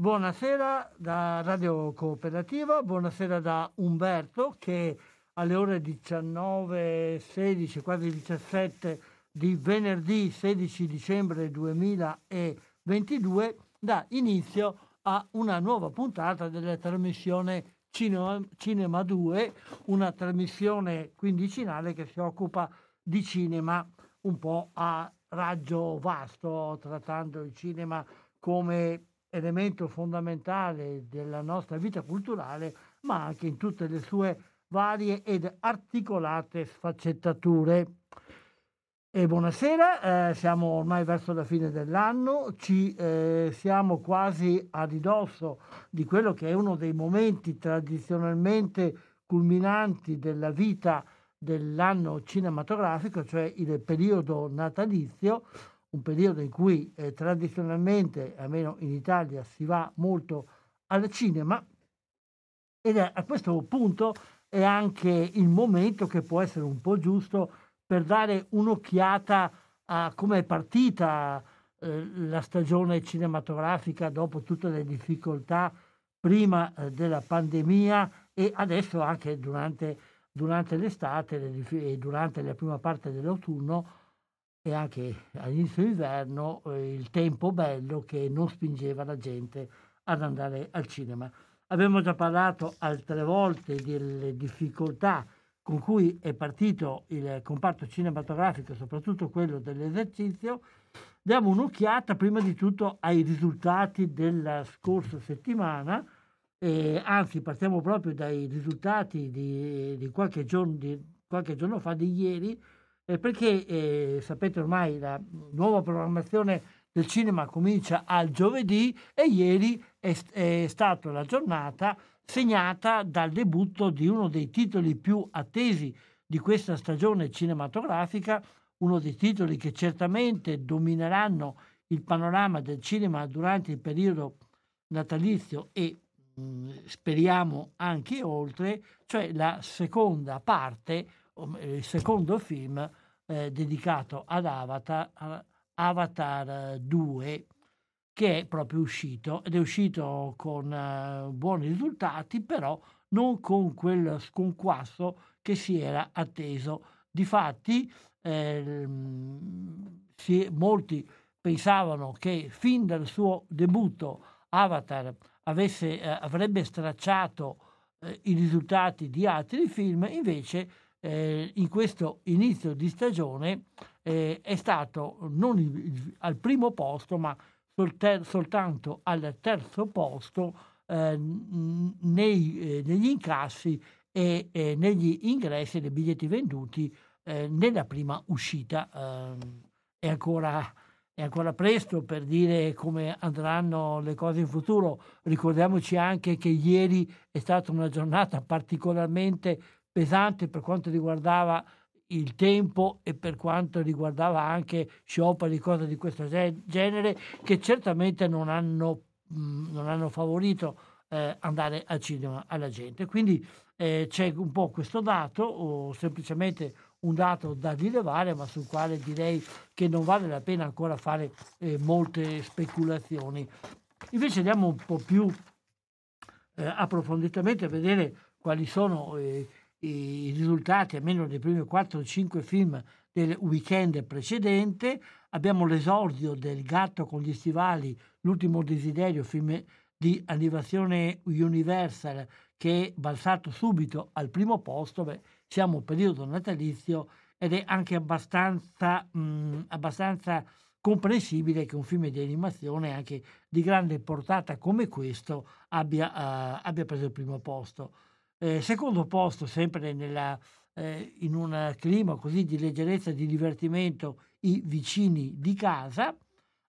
Buonasera da Radio Cooperativa, buonasera da Umberto che alle ore 19, 16, quasi 17 di venerdì 16 dicembre 2022 dà inizio a una nuova puntata della trasmissione Cinema, Cinema 2, una trasmissione quindicinale che si occupa di cinema un po' a raggio vasto, trattando il cinema come elemento fondamentale della nostra vita culturale, ma anche in tutte le sue varie ed articolate sfaccettature. E buonasera, eh, siamo ormai verso la fine dell'anno, ci eh, siamo quasi a ridosso di quello che è uno dei momenti tradizionalmente culminanti della vita dell'anno cinematografico, cioè il periodo natalizio, un periodo in cui eh, tradizionalmente, almeno in Italia, si va molto al cinema ed è a questo punto è anche il momento che può essere un po' giusto per dare un'occhiata a come è partita eh, la stagione cinematografica dopo tutte le difficoltà prima eh, della pandemia e adesso anche durante, durante l'estate e durante la prima parte dell'autunno e anche all'inizio dell'inverno eh, il tempo bello che non spingeva la gente ad andare al cinema. Abbiamo già parlato altre volte delle difficoltà con cui è partito il comparto cinematografico, soprattutto quello dell'esercizio. Diamo un'occhiata prima di tutto ai risultati della scorsa settimana, eh, anzi partiamo proprio dai risultati di, di, qualche, giorno, di qualche, giorno, fa, di ieri, eh, perché eh, sapete ormai la nuova programmazione del cinema comincia al giovedì e ieri è, è stata la giornata segnata dal debutto di uno dei titoli più attesi di questa stagione cinematografica, uno dei titoli che certamente domineranno il panorama del cinema durante il periodo natalizio e mm, speriamo anche oltre, cioè la seconda parte, il secondo film eh, dedicato ad Avatar, Avatar 2 che è proprio uscito ed è uscito con uh, buoni risultati, però non con quel sconquasso che si era atteso. Difatti, eh, si, molti pensavano che fin dal suo debutto Avatar avesse, eh, avrebbe stracciato eh, i risultati di altri film, invece eh, in questo inizio di stagione eh, è stato non al primo posto, ma sol- soltanto al terzo posto eh, nei, eh, negli incassi e negli ingressi dei biglietti venduti eh, nella prima uscita. Ehm, è ancora è ancora presto per dire come andranno le cose in futuro. Ricordiamoci anche che ieri è stata una giornata particolarmente pesante per quanto riguardava il tempo e per quanto riguardava anche scioperi, cose di questo genere, che certamente non hanno, mh, non hanno favorito eh, andare al cinema alla gente. Quindi eh, c'è un po' questo dato o semplicemente un dato da rilevare ma sul quale direi che non vale la pena ancora fare eh, molte speculazioni. Invece andiamo un po' più eh, approfonditamente a vedere quali sono eh, i risultati, almeno dei primi 4 o 5 film del weekend precedente. Abbiamo l'esordio del Gatto con gli stivali, l'ultimo desiderio, film di animazione Universal che è balzato subito al primo posto. Beh, siamo periodo natalizio ed è anche abbastanza, mh, abbastanza comprensibile che un film di animazione anche di grande portata come questo abbia, uh, abbia preso il primo posto. Eh, secondo posto, sempre nella, eh, in un clima così di leggerezza e di divertimento, i vicini di casa.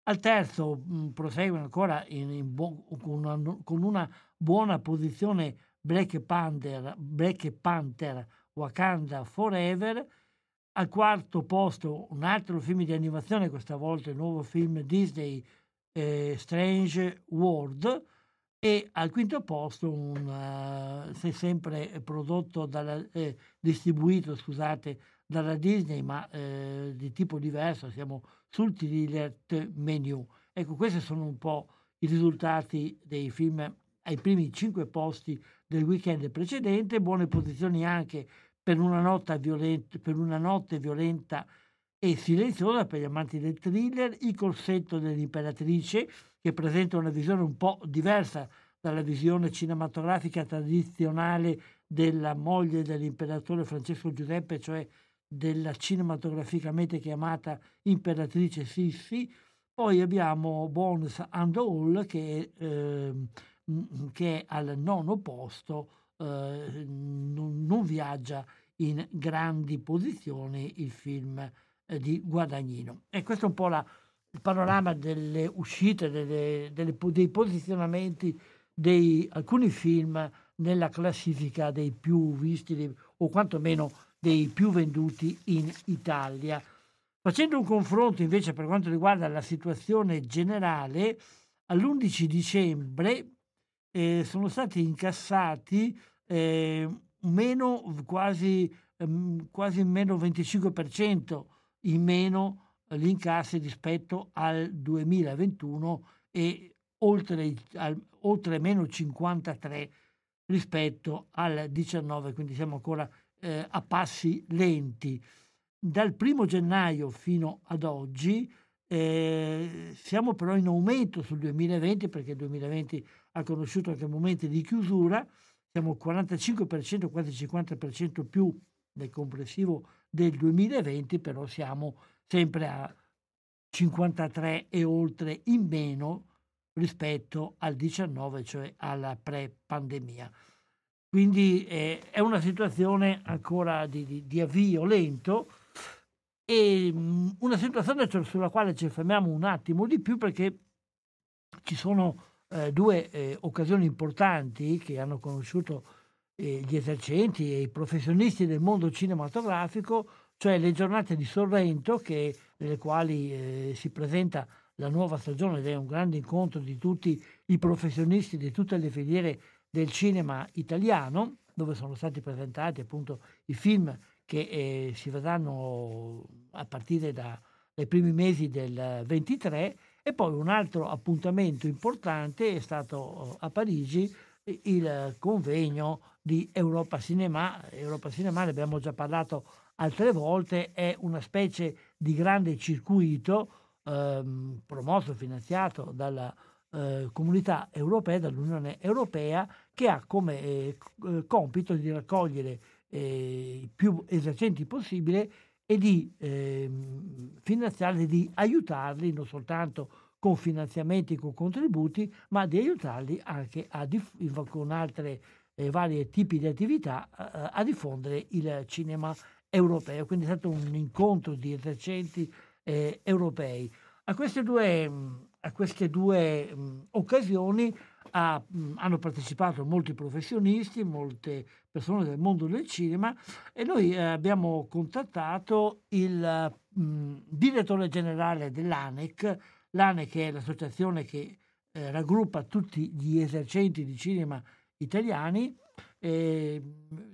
Al terzo mh, proseguono ancora in, in bo- con, una, con, una, buona posizione Black Panther, Black Panther Wakanda Forever. Al quarto posto un altro film di animazione, questa volta il nuovo film Disney eh, Strange World e al quinto posto un uh, sempre prodotto dalla, eh, distribuito scusate dalla Disney ma eh, di tipo diverso siamo sul thriller menu. Ecco questi sono un po' i risultati dei film ai primi cinque posti del weekend precedente buone posizioni anche per una notte violenta, per una notte violenta e silenziosa per gli amanti del thriller il corsetto dell'imperatrice che presenta una visione un po' diversa dalla visione cinematografica tradizionale della moglie dell'imperatore Francesco Giuseppe, cioè della cinematograficamente chiamata imperatrice Sissi. Poi abbiamo Bones and All che, eh, che è al nono posto, eh, non, non, viaggia in grandi posizioni il film eh, di Guadagnino. E questo è un po' la, il panorama delle uscite, delle, delle, dei posizionamenti di alcuni film nella classifica dei più visti o quantomeno dei più venduti in Italia. Facendo un confronto invece per quanto riguarda la situazione generale, all'11 dicembre eh, sono stati incassati eh, meno quasi, eh, quasi meno 25% in meno gli incassi rispetto al 2021 e oltre, al, oltre meno 53 rispetto al 19, quindi siamo ancora eh, a passi lenti. Dal primo gennaio fino ad oggi eh, siamo però in aumento sul 2020 perché il 2020 ha conosciuto anche momenti di chiusura, siamo 45%, quasi 50% più del complessivo del 2020, però siamo sempre a 53 e oltre in meno rispetto al 19, cioè alla pre-pandemia. Quindi eh, è una situazione ancora di, di, di avvio lento e mh, mm, una situazione sulla quale ci fermiamo un attimo di più perché ci sono eh, due eh, occasioni importanti che hanno conosciuto eh, gli esercenti e i professionisti del mondo cinematografico, cioè le giornate di Sorrento che, nelle quali eh, si presenta la nuova stagione ed è un grande incontro di tutti i professionisti di tutte le filiere del cinema italiano, dove sono stati presentati appunto i film che eh, si vedranno a partire da, dai primi mesi del 23 e poi un altro appuntamento importante è stato a Parigi il convegno di Europa Cinema. Europa Cinema, ne abbiamo già parlato altre volte, è una specie di grande circuito ehm, promosso e finanziato dalla eh, comunità europea, dall'Unione Europea, che ha come eh, eh compito di raccogliere eh, i più esercenti possibile e di ehm, finanziarli, di aiutarli non soltanto con finanziamenti, con contributi, ma di aiutarli anche diff- con altre eh, varie tipi di attività a, a diffondere il cinema europeo. Quindi è stato un incontro di esercenti eh, europei. A queste due, a queste due mh, occasioni ha, mh, hanno partecipato molti professionisti, molte persone del mondo del cinema e noi eh, abbiamo contattato il mh, direttore generale dell'ANEC, l'ANEC è l'associazione che eh, raggruppa tutti gli esercenti di cinema italiani, eh,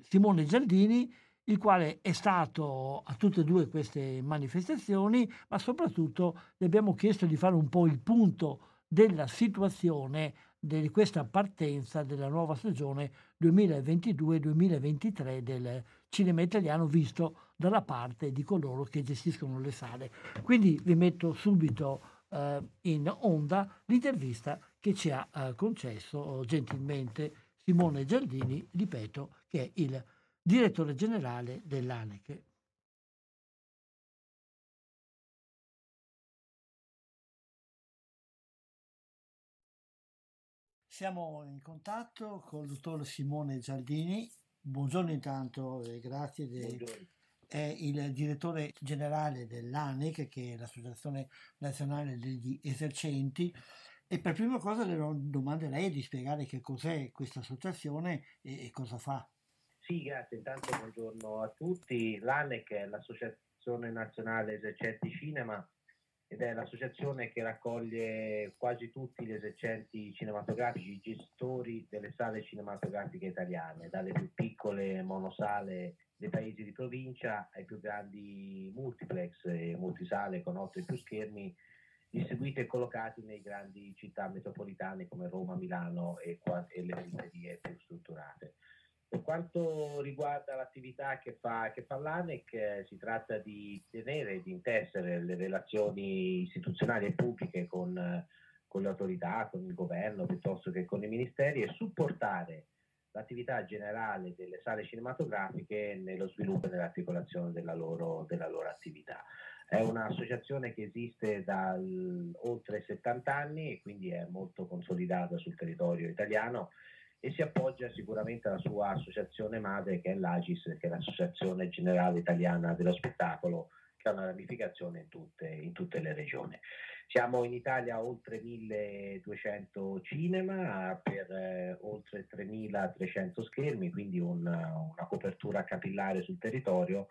Simone Gialdini, il quale è stato a tutte e due queste manifestazioni, ma soprattutto gli abbiamo chiesto di fare un po' il punto della situazione di questa partenza della nuova stagione 2022-2023 del cinema italiano visto dalla parte di coloro che gestiscono le sale. Quindi vi metto subito eh, in onda l'intervista che ci ha eh, concesso gentilmente Simone Giardini, ripeto, che è il direttore generale dell'ANEC. Siamo in contatto con il dottor Simone Giardini. Buongiorno intanto e grazie. Buongiorno. È il direttore generale dell'ANEC, che è l'Associazione Nazionale degli Esercenti. E per prima cosa le domanderei di spiegare che cos'è questa associazione e, e cosa fa. Sì, grazie. Intanto buongiorno a tutti. L'ANEC è l'Associazione Nazionale Esercenti Cinema ed è l'associazione che raccoglie quasi tutti gli esercenti cinematografici, gestori delle sale cinematografiche italiane, dalle più piccole monosale dei paesi di provincia ai più grandi multiplex e multisale con 8 e più schermi distribuiti e collocati nei grandi città metropolitane come Roma, Milano e, e le periferie più strutturate. Per quanto riguarda l'attività che fa, che fa l'ANEC, si tratta di tenere di intessere le relazioni istituzionali e pubbliche con, con le autorità, con il governo piuttosto che con i ministeri e supportare l'attività generale delle sale cinematografiche nello sviluppo e nell'articolazione della loro, della loro attività. È un'associazione che esiste da oltre 70 anni e quindi è molto consolidata sul territorio italiano e si appoggia sicuramente alla sua associazione madre che è l'AGIS, che è l'Associazione Generale Italiana dello Spettacolo, che ha una ramificazione in tutte, in tutte le regioni. Siamo in Italia oltre 1200 cinema per eh, oltre 3300 schermi, quindi una, una copertura capillare sul territorio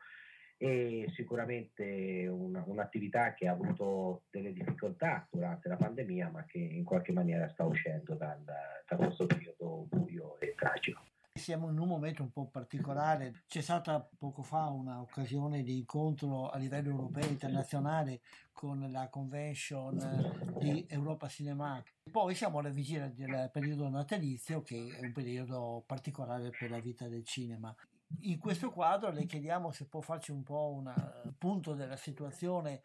e sicuramente una, un'attività che ha avuto delle difficoltà durante la pandemia ma che in qualche maniera sta uscendo dal, da questo periodo buio e tragico. Siamo in un momento un po' particolare, c'è stata poco fa un'occasione di incontro a livello europeo e internazionale con la convention di Europa Cinema. Poi siamo alla vigilia del periodo natalizio che è un periodo particolare per la vita del cinema. In questo quadro le chiediamo se può farci un po' un punto della situazione,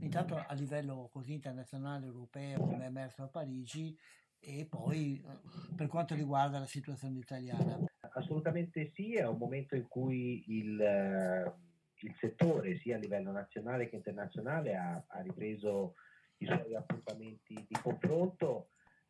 intanto a livello così internazionale, europeo, come è emerso a Parigi, e poi per quanto riguarda la situazione italiana. Assolutamente sì, è un momento in cui il, il settore, sia a livello nazionale che internazionale, ha, ha ripreso i suoi appuntamenti di confronto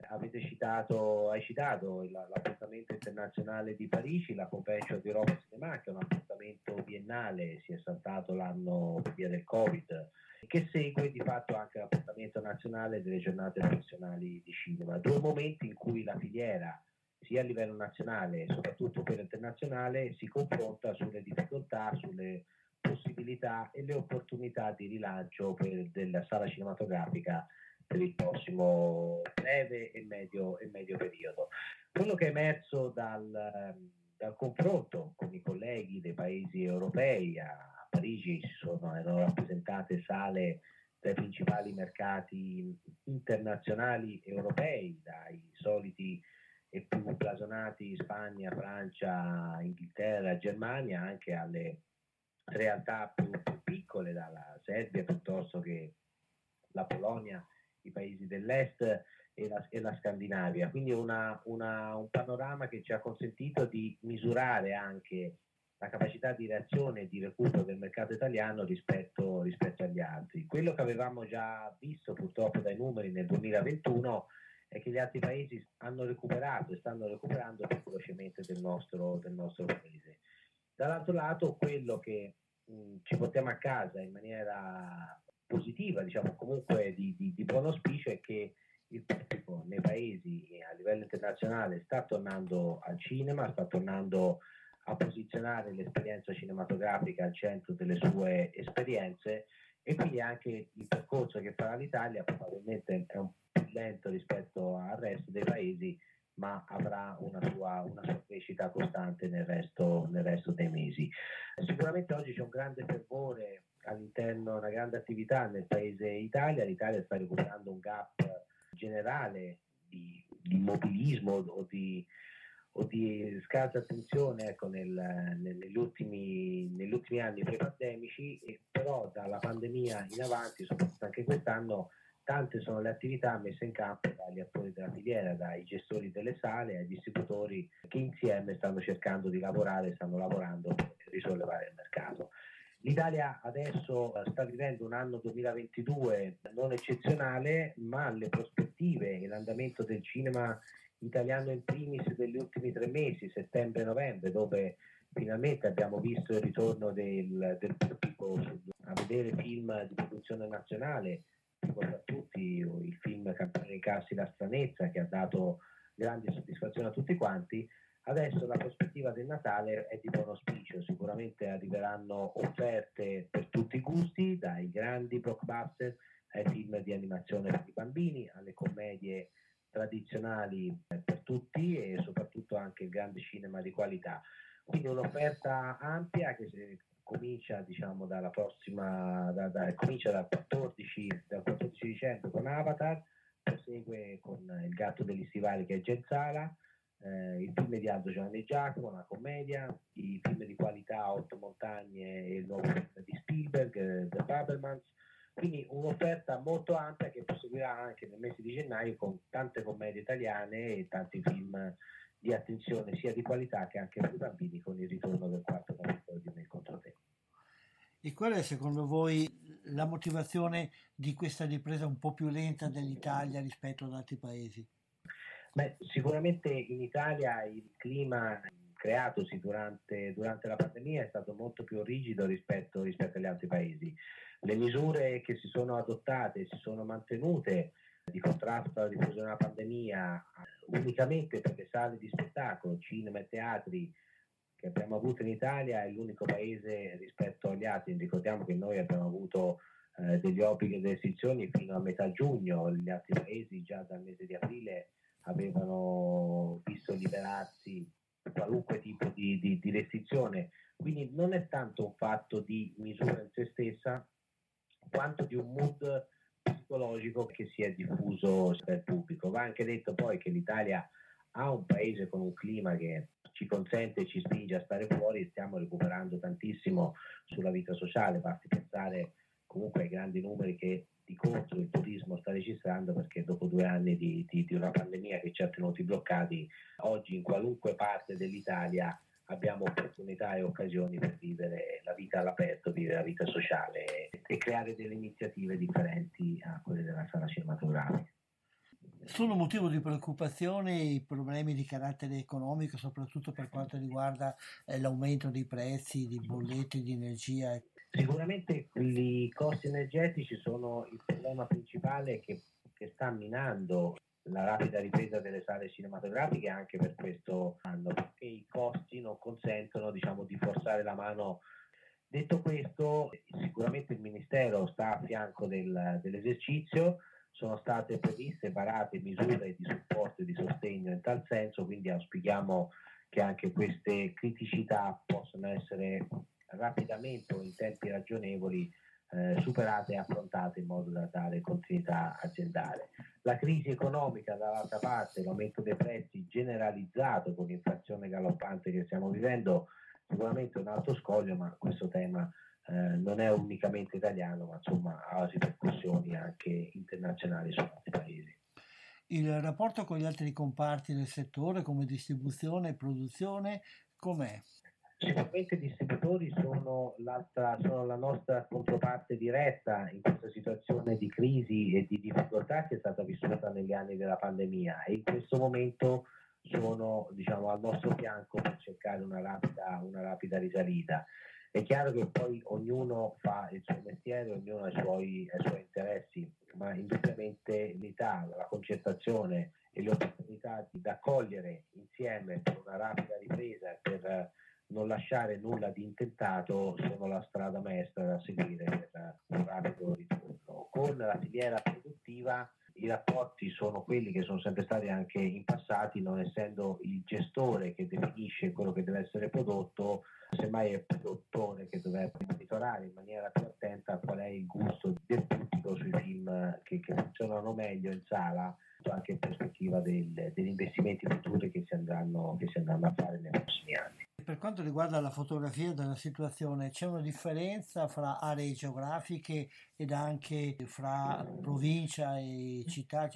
avete citato, hai citato l'appuntamento internazionale di Parigi, la Convention di Roma Cinema, che è un appuntamento biennale, si è saltato l'anno per via del Covid, che segue di fatto anche l'appuntamento nazionale delle giornate professionali di cinema, due momenti in cui la filiera sia a livello nazionale e soprattutto quello internazionale si confronta sulle difficoltà, sulle possibilità e le opportunità di rilancio per, della sala cinematografica per il prossimo breve e medio, e medio periodo. Quello che è emerso dal, dal, confronto con i colleghi dei paesi europei, a Parigi sono, erano rappresentate sale dai principali mercati internazionali europei, dai soliti e più blasonati Spagna, Francia, Inghilterra, Germania, anche alle realtà più, più piccole, dalla Serbia piuttosto che la Polonia i paesi dell'est e la, e la Scandinavia. Quindi una, una, un panorama che ci ha consentito di misurare anche la capacità di reazione e di recupero del mercato italiano rispetto, rispetto, agli altri. Quello che avevamo già visto purtroppo dai numeri nel 2021 è che gli altri paesi hanno recuperato e stanno recuperando più velocemente del nostro, del nostro paese. Dall'altro lato, quello che mh, ci portiamo a casa in maniera positiva, diciamo comunque di, di, di buon auspicio è che il pubblico nei paesi a livello internazionale sta tornando al cinema, sta tornando a posizionare l'esperienza cinematografica al centro delle sue esperienze e quindi anche il percorso che farà l'Italia probabilmente è un po' più lento rispetto al resto dei paesi, ma avrà una sua, una sua crescita costante nel resto, nel resto, dei mesi. Sicuramente oggi c'è un grande fervore all'interno, una grande attività nel paese Italia, l'Italia sta recuperando un gap generale di, di immobilismo o di, o di scarsa attenzione ecco, nel, nel, negli, ultimi, negli, ultimi, anni pre-pandemici, e però dalla pandemia in avanti, soprattutto anche quest'anno, tante sono le attività messe in campo dagli attori della filiera, dai gestori delle sale, ai distributori che insieme stanno cercando di lavorare, stanno lavorando per risollevare il mercato. L'Italia adesso sta vivendo un anno 2022 non eccezionale, ma le prospettive e l'andamento del cinema italiano in primis degli ultimi tre mesi, settembre e novembre, dove finalmente abbiamo visto il ritorno del, del pubblico a vedere film di produzione nazionale, ricordo a tutti il film Campione dei Cassi La stranezza che ha dato grande soddisfazione a tutti quanti. Adesso la prospettiva del Natale è di buon auspicio, sicuramente arriveranno offerte per tutti i gusti, dai grandi blockbuster ai film di animazione per i bambini, alle commedie tradizionali per tutti e soprattutto anche il grande cinema di qualità. Quindi un'offerta ampia che comincia diciamo dalla prossima, da, da, comincia dal 14, dal 14 dicembre con Avatar, prosegue con Il gatto degli stivali che è Genzala, eh, il film di Aldo Giovanni Giacomo, una commedia, i film di qualità Otto Montagne e il nuovo film di Spielberg, eh, The Babelmans, quindi un'offerta molto ampia che proseguirà anche nel mese di gennaio con tante commedie italiane e tanti film di attenzione sia di qualità che anche per i bambini con il ritorno del quarto capitolo di Me contro te. E qual è secondo voi la motivazione di questa ripresa un po' più lenta dell'Italia rispetto ad altri paesi? Beh, sicuramente in Italia il clima creatosi durante, durante, la pandemia è stato molto più rigido rispetto, rispetto agli altri paesi le misure che si sono adottate e si sono mantenute di contrasto alla diffusione della pandemia unicamente per le sale di spettacolo, cinema e teatri che abbiamo avuto in Italia è l'unico paese rispetto agli altri. Ricordiamo che noi abbiamo avuto eh, degli obblighi e delle restrizioni fino a metà giugno, gli altri paesi già dal mese di aprile avevano visto liberarsi qualunque tipo di, di, di restrizione. Quindi non è tanto un fatto di misura in se stessa, quanto di un mood psicologico che si è diffuso nel pubblico. Va anche detto poi che l'Italia ha un paese con un clima che ci consente e ci spinge a stare fuori e stiamo recuperando tantissimo sulla vita sociale, basti pensare comunque ai grandi numeri che di contro il turismo sta registrando perché dopo due anni di, di, di una pandemia che ci ha tenuti bloccati, oggi in qualunque parte dell'Italia abbiamo opportunità e occasioni per vivere la vita all'aperto, vivere la vita sociale e creare delle iniziative differenti a quelle della sala cinematografica. Sono motivo di preoccupazione i problemi di carattere economico, soprattutto per quanto riguarda eh, l'aumento dei prezzi di bollette di energia. Sicuramente i costi energetici sono il problema principale che, che sta minando la rapida ripresa delle sale cinematografiche anche per questo anno, perché i costi non consentono diciamo, di forzare la mano. Detto questo, sicuramente il Ministero sta a fianco del, dell'esercizio, sono state previste varate misure di supporto e di sostegno in tal senso, quindi auspichiamo che anche queste criticità possano essere rapidamente o in tempi ragionevoli eh, superate e affrontate in modo da dare continuità aziendale. La crisi economica dall'altra parte, l'aumento dei prezzi generalizzato con l'inflazione galoppante che stiamo vivendo, sicuramente è un altro scoglio, ma questo tema eh, non è unicamente italiano, ma insomma ha ripercussioni anche internazionali su altri paesi. Il rapporto con gli altri comparti del settore come distribuzione e produzione com'è? Sicuramente i distributori sono, sono, la nostra controparte diretta in questa situazione di crisi e di difficoltà che è stata vissuta negli anni della pandemia e in questo momento sono diciamo, al nostro fianco per cercare una rapida, una rapida risalita. È chiaro che poi ognuno fa il suo mestiere, ognuno ha i suoi, i suoi interessi, ma indubbiamente l'Italia, la concertazione e le opportunità di accogliere insieme per una rapida ripresa per non lasciare nulla di intentato sono la strada maestra da seguire per un rapido ritorno. Con la filiera produttiva i rapporti sono quelli che sono sempre stati anche in passati, non essendo il gestore che definisce quello che deve essere prodotto, semmai è il produttore che dovrebbe monitorare in maniera più attenta qual è il gusto del pubblico sui film che, che funzionano meglio in sala, anche in prospettiva del, degli investimenti futuri che si, andranno, che si andranno a fare nei prossimi anni. Per quanto riguarda la fotografia della situazione, c'è una differenza fra aree geografiche ed anche fra provincia e città?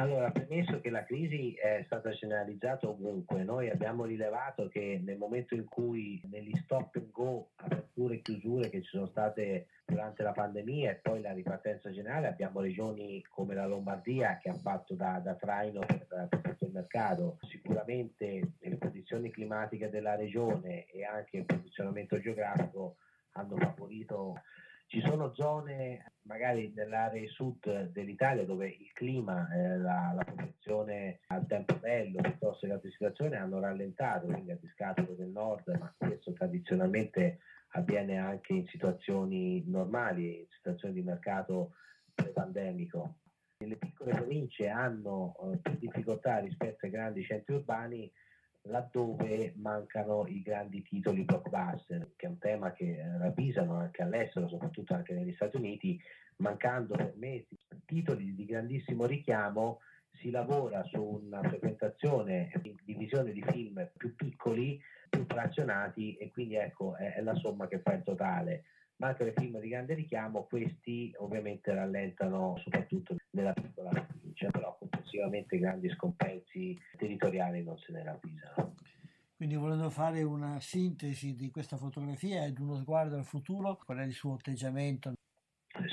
Allora, premesso che la crisi è stata generalizzata ovunque, noi abbiamo rilevato che nel momento in cui negli stop and go, aperture e chiusure che ci sono state durante la pandemia e poi la ripartenza generale, abbiamo regioni come la Lombardia che ha fatto da, da traino per, per, tutto il mercato. Sicuramente le condizioni climatiche della regione e anche il posizionamento geografico hanno favorito ci sono zone, magari nell'area sud dell'Italia, dove il clima, eh, la, la protezione al tempo bello, piuttosto che altre situazioni, hanno rallentato, quindi a discapito del nord, ma questo tradizionalmente avviene anche in situazioni normali, in situazioni di mercato pre-pandemico. Le piccole province hanno eh, più difficoltà rispetto ai grandi centri urbani laddove mancano i grandi titoli blockbuster, che è un tema che eh, ravvisano anche all'estero, soprattutto anche negli Stati Uniti, mancando per mesi titoli di grandissimo richiamo, si lavora su una frequentazione e divisione di film più piccoli, più frazionati e quindi ecco è la somma che fa il totale mancano i film di grande richiamo, questi ovviamente rallentano soprattutto nella piccola provincia, però complessivamente grandi scompensi territoriali non se ne ravvisano. Quindi volendo fare una sintesi di questa fotografia ed uno sguardo al futuro, qual è il suo atteggiamento?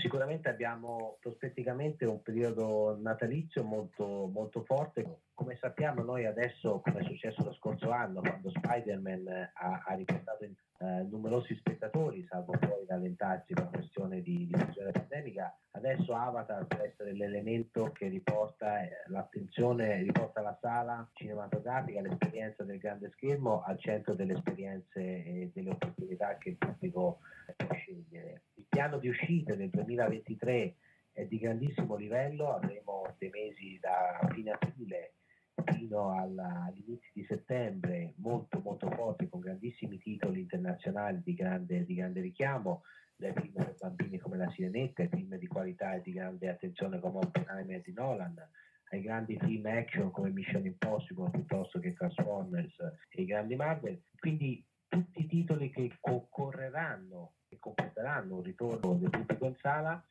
Sicuramente abbiamo prospetticamente un periodo natalizio molto, molto forte. Come sappiamo noi adesso, come è successo lo scorso anno, quando Spider-Man ha, ha riportato eh, numerosi spettatori, salvo poi rallentarsi per questione di diffusione pandemica, adesso Avatar può essere l'elemento che riporta eh, l'attenzione, riporta la sala cinematografica, l'esperienza del grande schermo al centro delle esperienze e delle opportunità che il pubblico può scegliere. Piano di uscita del 2023 è di grandissimo livello, avremo dei mesi da fine aprile fino alla, all'inizio di settembre molto molto forti con grandissimi titoli internazionali di grande, di grande richiamo, dai film per bambini come La Sirenetta, ai film di qualità e di grande attenzione come Oppenheimer di Nolan, ai grandi film action come Mission Impossible piuttosto che Transformers e i grandi Marvel. Quindi tutti i titoli che concorreranno che comporteranno un ritorno del pubblico in sala,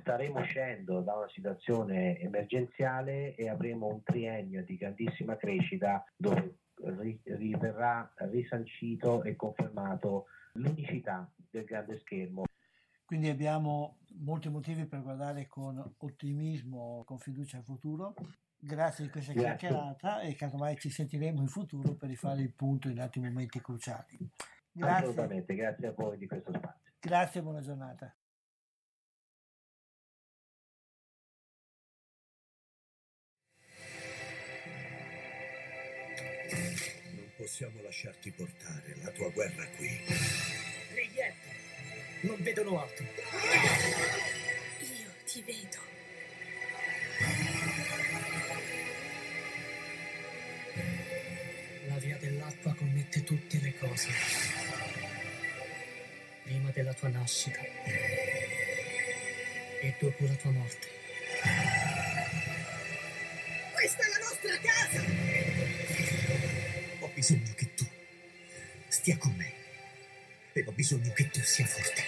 staremo uscendo da una situazione emergenziale e avremo un triennio di grandissima crescita dove riverrà risancito e confermato l'unicità del grande schermo. Quindi abbiamo molti motivi per guardare con ottimismo, con fiducia al futuro. Grazie di questa Grazie. chiacchierata e casomai ci sentiremo in futuro per rifare il punto in altri momenti cruciali. Grazie. Assolutamente, grazie a voi di questo spazio. Grazie, buona giornata. Possiamo lasciarti portare la tua guerra qui. Reietto, non vedono altro. Io ti vedo. La via dell'acqua connette tutte le cose prima della tua nascita e dopo la tua morte. Bisogno che tu stia con me e ho bisogno che tu sia forte.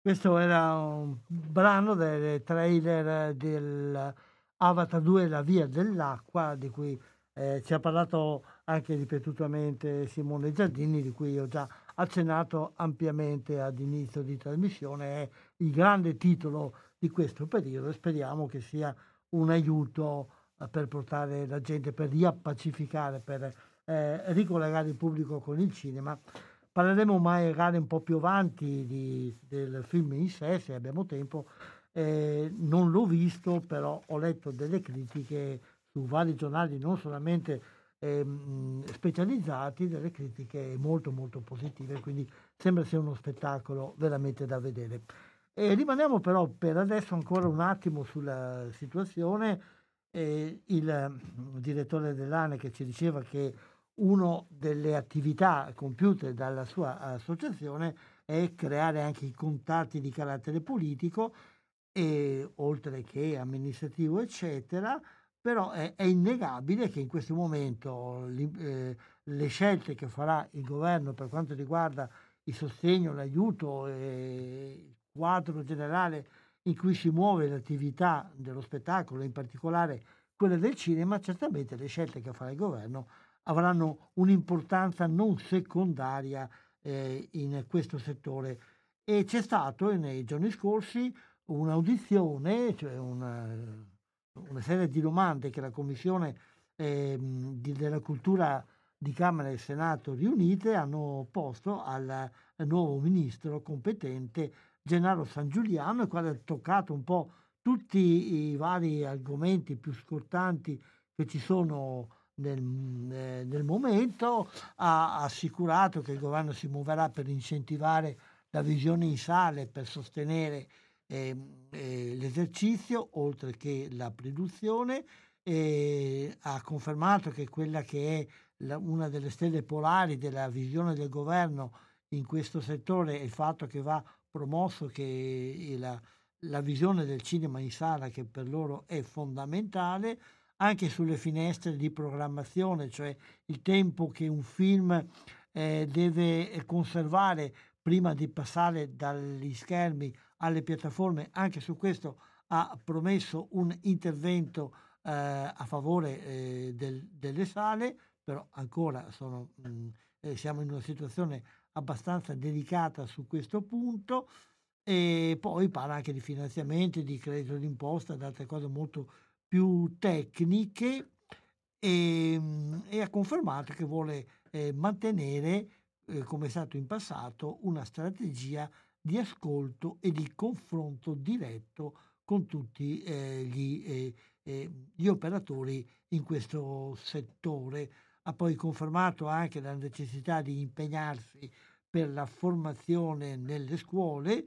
Questo era un brano del trailer del Avatar 2 La via dell'acqua, di cui eh, ci ha parlato anche ripetutamente Simone Giardini, di cui ho già accennato ampiamente ad inizio di trasmissione. È il grande titolo di questo periodo e speriamo che sia un aiuto eh, per portare la gente, per riappacificare, per eh, ricollegare il pubblico con il cinema Parleremo magari un po' più avanti di, del film in sé, se abbiamo tempo. Eh, non l'ho visto, però ho letto delle critiche su vari giornali, non solamente ehm, specializzati delle critiche molto molto positive, quindi sembra sia uno spettacolo veramente da vedere. E rimaniamo però per adesso ancora un attimo sulla situazione. Eh, il mm, direttore dell'ANE che ci diceva che una delle attività compiute dalla sua associazione è creare anche i contatti di carattere politico, e, oltre che amministrativo, eccetera, però è, è innegabile che in questo momento eh, le scelte che farà il governo per quanto riguarda il sostegno, l'aiuto e il quadro generale in cui si muove l'attività dello spettacolo, in particolare quella del cinema, certamente le scelte che farà il governo avranno un'importanza non secondaria eh, in questo settore. E c'è stato nei giorni scorsi un'audizione, cioè una, una serie di domande che la Commissione eh, della Cultura di Camera e Senato riunite hanno posto al, al nuovo ministro competente Gennaro San Giuliano, il quale ha toccato un po' tutti i vari argomenti più scortanti che ci sono nel, eh, nel, momento, ha assicurato che il governo si muoverà per incentivare la visione in sale, per sostenere eh, eh, l'esercizio, oltre che la produzione, e ha confermato che quella che è la, una delle stelle polari della visione del governo in questo settore è il fatto che va promosso che la, la visione del cinema in sala che per loro è fondamentale anche sulle finestre di programmazione, cioè il tempo che un film eh, deve conservare prima di passare dagli schermi alle piattaforme, anche su questo ha promesso un intervento eh, a favore eh, del, delle sale, però ancora sono, mh, mm, eh, siamo in una situazione abbastanza delicata su questo punto. E poi parla anche di finanziamenti, di credito d'imposta, di altre cose molto più tecniche. E, ehm, e ha confermato che vuole eh, mantenere, eh, come è stato in passato, una strategia di ascolto e di confronto diretto con tutti eh, gli, eh, eh, gli, operatori in questo settore. Ha poi confermato anche la necessità di impegnarsi per la formazione nelle scuole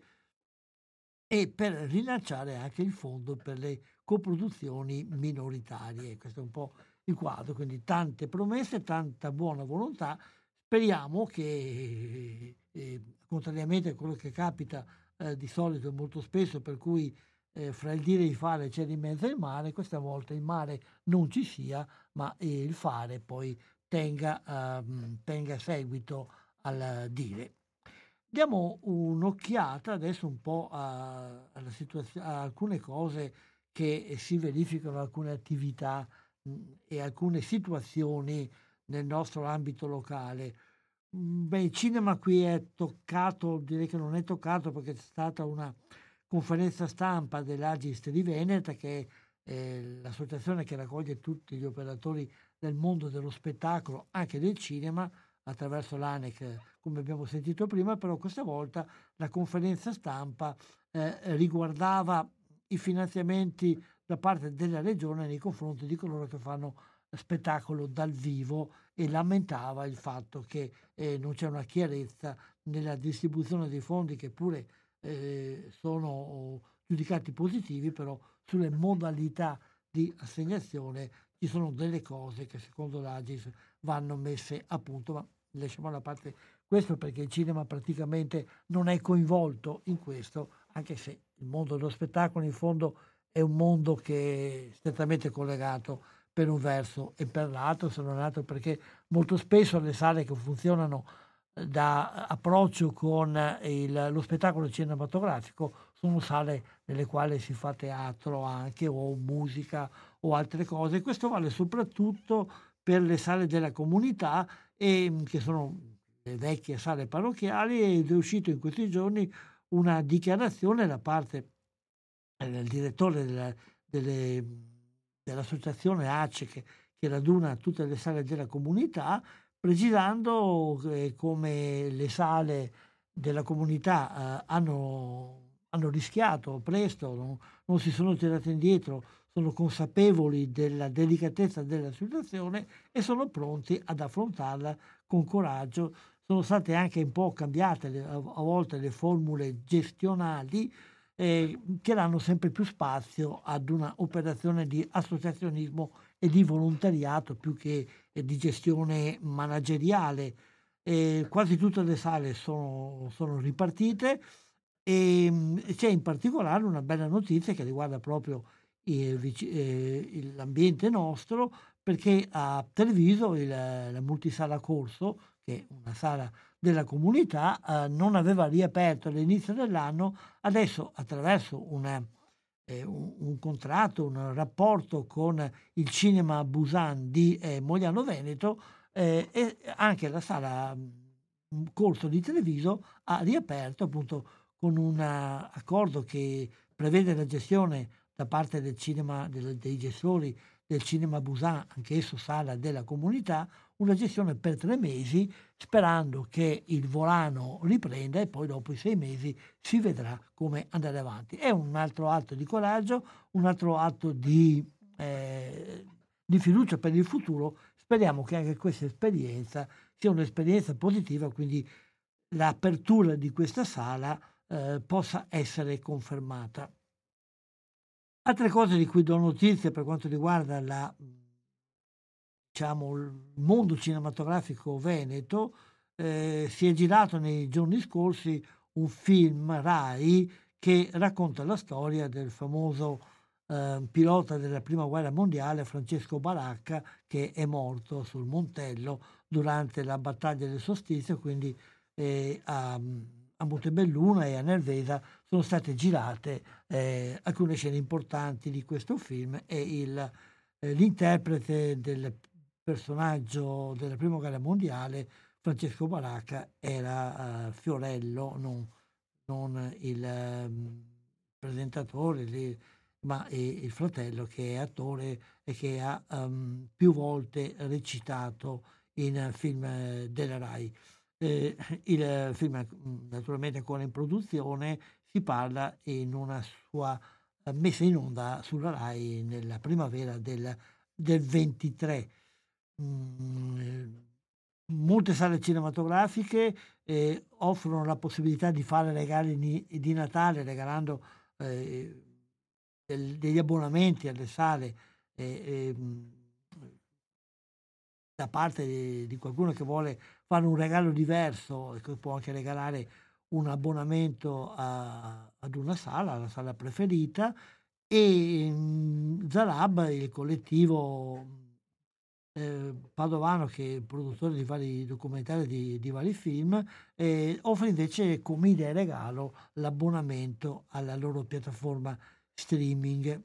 e per rilanciare anche il fondo per le coproduzioni minoritarie. Questo è un po' il quadro, quindi tante promesse, tanta buona volontà. Speriamo che, eh, contrariamente a quello che capita eh, di solito molto spesso, per cui eh, fra il dire e il fare c'è di mezzo il mare, questa volta il mare non ci sia, ma il fare poi tenga, ehm, tenga seguito al dire. Diamo un'occhiata adesso un po' a, alla situazio- a alcune cose che si verificano alcune attività mh, e alcune situazioni nel nostro ambito locale. Beh, il cinema qui è toccato, direi che non è toccato perché c'è stata una conferenza stampa dell'Agist di Veneta, che è l'associazione che raccoglie tutti gli operatori del mondo dello spettacolo, anche del cinema, attraverso l'ANEC, come abbiamo sentito prima, però questa volta la conferenza stampa eh, riguardava i finanziamenti da parte della regione nei confronti di coloro che fanno spettacolo dal vivo e lamentava il fatto che eh, non c'è una chiarezza nella distribuzione dei fondi che pure eh, sono giudicati positivi, però sulle modalità di assegnazione ci sono delle cose che secondo l'Agis vanno messe a punto, ma lasciamo da parte questo perché il cinema praticamente non è coinvolto in questo, anche se il mondo dello spettacolo in fondo è un mondo che è strettamente collegato per un verso e per l'altro, se non altro perché molto spesso le sale che funzionano eh, da approccio con il, lo spettacolo cinematografico sono sale nelle quali si fa teatro anche o musica o altre cose. Questo vale soprattutto per le sale della comunità e, che sono le vecchie sale parrocchiali ed è uscito in questi giorni una dichiarazione da parte eh, del direttore della, delle, dell'associazione ACE che, che, raduna tutte le sale della comunità, precisando come le sale della comunità eh, hanno, hanno, rischiato presto, non, non, si sono tirate indietro sono consapevoli della delicatezza della situazione e sono pronti ad affrontarla con coraggio. Sono state anche un po' cambiate le, a volte le formule gestionali eh, che danno sempre più spazio ad una operazione di associazionismo e di volontariato più che eh, di gestione manageriale. Eh, quasi tutte le sale sono, sono ripartite e mm, c'è in particolare una bella notizia che riguarda proprio eh, l'ambiente nostro perché a Treviso il, la multisala Corso, che è una sala della comunità, eh, non aveva riaperto all'inizio dell'anno, adesso attraverso una, eh, un, un, contratto, un rapporto con il cinema Busan di eh, Mogliano Veneto eh, e anche la sala mm, Corso di Treviso ha riaperto appunto con un accordo che prevede la gestione da parte del cinema, del, dei gestori del cinema Busan, anch'esso sala della comunità, una gestione per tre mesi, sperando che il volano riprenda e poi dopo i sei mesi si vedrà come andare avanti. È un altro atto di coraggio, un altro atto di, eh, di fiducia per il futuro. Speriamo che anche questa esperienza sia un'esperienza positiva, quindi l'apertura di questa sala eh, possa essere confermata. Altre cose di cui do notizie per quanto riguarda la, diciamo, il mondo cinematografico veneto, eh, si è girato nei giorni scorsi un film RAI che racconta la storia del famoso eh, pilota della prima guerra mondiale Francesco Baracca che è morto sul Montello durante la battaglia del Sostizio, quindi eh, a, a Montebelluna e a Nervesa sono state girate eh, alcune scene importanti di questo film e il, eh, l'interprete del personaggio della prima guerra mondiale, Francesco Baracca, era uh, Fiorello, non, non il um, presentatore, lì, ma il fratello che è attore e che ha um, più volte recitato in film della RAI. Eh, il film naturalmente ancora in produzione, si parla in una sua eh, messa in onda sulla RAI nella primavera del, del 23. Mm, molte sale cinematografiche eh, offrono la possibilità di fare regali di, Natale regalando eh, del, degli abbonamenti alle sale eh, da parte di, di, qualcuno che vuole fare un regalo diverso e che può anche regalare un abbonamento a, ad una sala, la sala preferita, e mm, Zarab, il collettivo eh, padovano che è produttore di vari documentari di, di vari film, eh, offre invece come idea regalo l'abbonamento alla loro piattaforma streaming.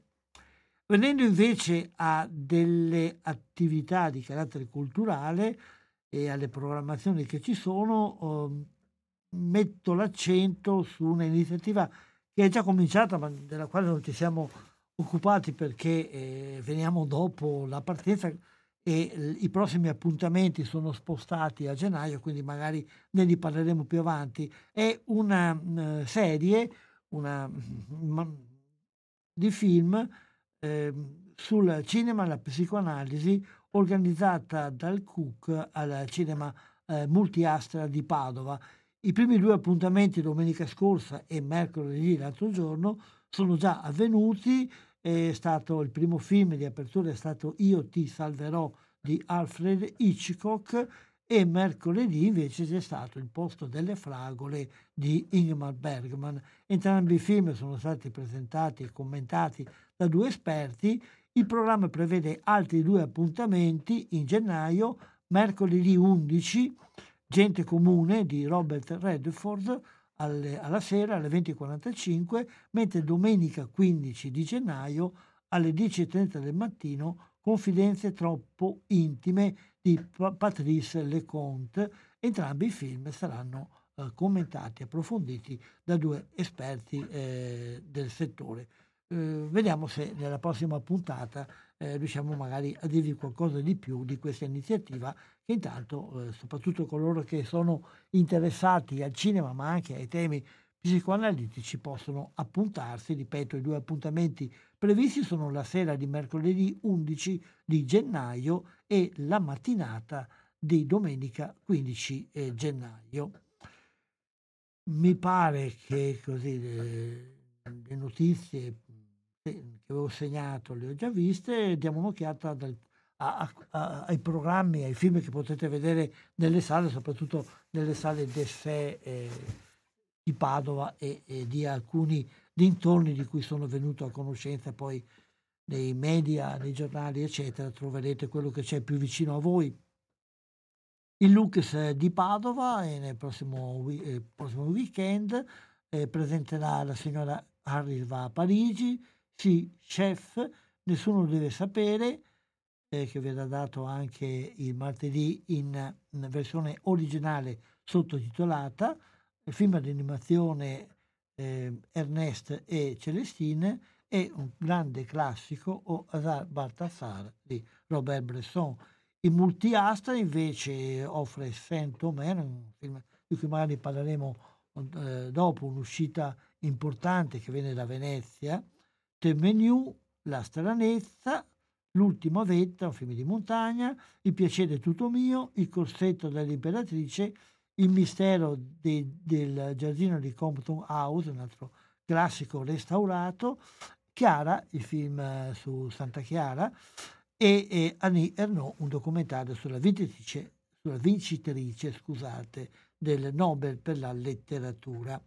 Venendo invece a delle attività di carattere culturale e alle programmazioni che ci sono, eh, metto l'accento su un'iniziativa che è già cominciata, ma della quale non ci siamo occupati perché eh, veniamo dopo la partenza e i prossimi appuntamenti sono spostati a gennaio, quindi magari ne riparleremo più avanti. È una uh, serie una, um, di film eh, sul cinema e la psicoanalisi organizzata dal Cook al cinema eh, Multiastra di Padova i primi due appuntamenti domenica scorsa e mercoledì l'altro giorno sono già avvenuti. È stato il primo film di apertura è stato Io ti salverò di Alfred Hitchcock e mercoledì invece c'è stato Il posto delle fragole di Ingmar Bergman. Entrambi i film sono stati presentati e commentati da due esperti. Il programma prevede altri due appuntamenti in gennaio, mercoledì 11 Gente comune di Robert Redford alle, alla sera alle 20.45, mentre domenica 15 di gennaio alle 10.30 del mattino Confidenze troppo intime di Patrice Leconte. Entrambi i film saranno eh, commentati, approfonditi da due esperti eh, del settore. Eh, vediamo se nella prossima puntata eh, riusciamo magari a dirvi qualcosa di più di questa iniziativa che intanto, eh, soprattutto coloro che sono interessati al cinema ma anche ai temi psicoanalitici possono appuntarsi. Ripeto, i due appuntamenti previsti sono la sera di mercoledì 11 di gennaio e la mattinata di domenica 15 eh, gennaio. Mi pare che così le, le notizie che avevo segnato le ho già viste, diamo un'occhiata dal, a, a, ai programmi, ai film che potete vedere nelle sale, soprattutto nelle sale d'essè eh, di Padova e, e, di alcuni dintorni di cui sono venuto a conoscenza poi nei media, nei giornali, eccetera, troverete quello che c'è più vicino a voi. Il Lux di Padova e nel prossimo, eh, prossimo weekend eh, presenterà la signora Harris va a Parigi, sì, chef, nessuno deve sapere, eh, che verrà dato anche il martedì in, in versione originale sottotitolata, il film di animazione eh, Ernest e Celestine e un grande classico O Hazard Balthasar di Robert Bresson. Il multiastra invece offre Saint-Omer, un film di cui magari parleremo eh, dopo, un'uscita importante che viene da Venezia, The Menu, La stranezza, L'ultima vetta, un film di montagna, Il piacere tutto mio, Il corsetto dell'imperatrice, Il mistero de, del giardino di Compton House, un altro classico restaurato, Chiara, il film eh, su Santa Chiara, e, e Annie Ernaux, un documentario sulla vincitrice, sulla vincitrice scusate, del Nobel per la letteratura.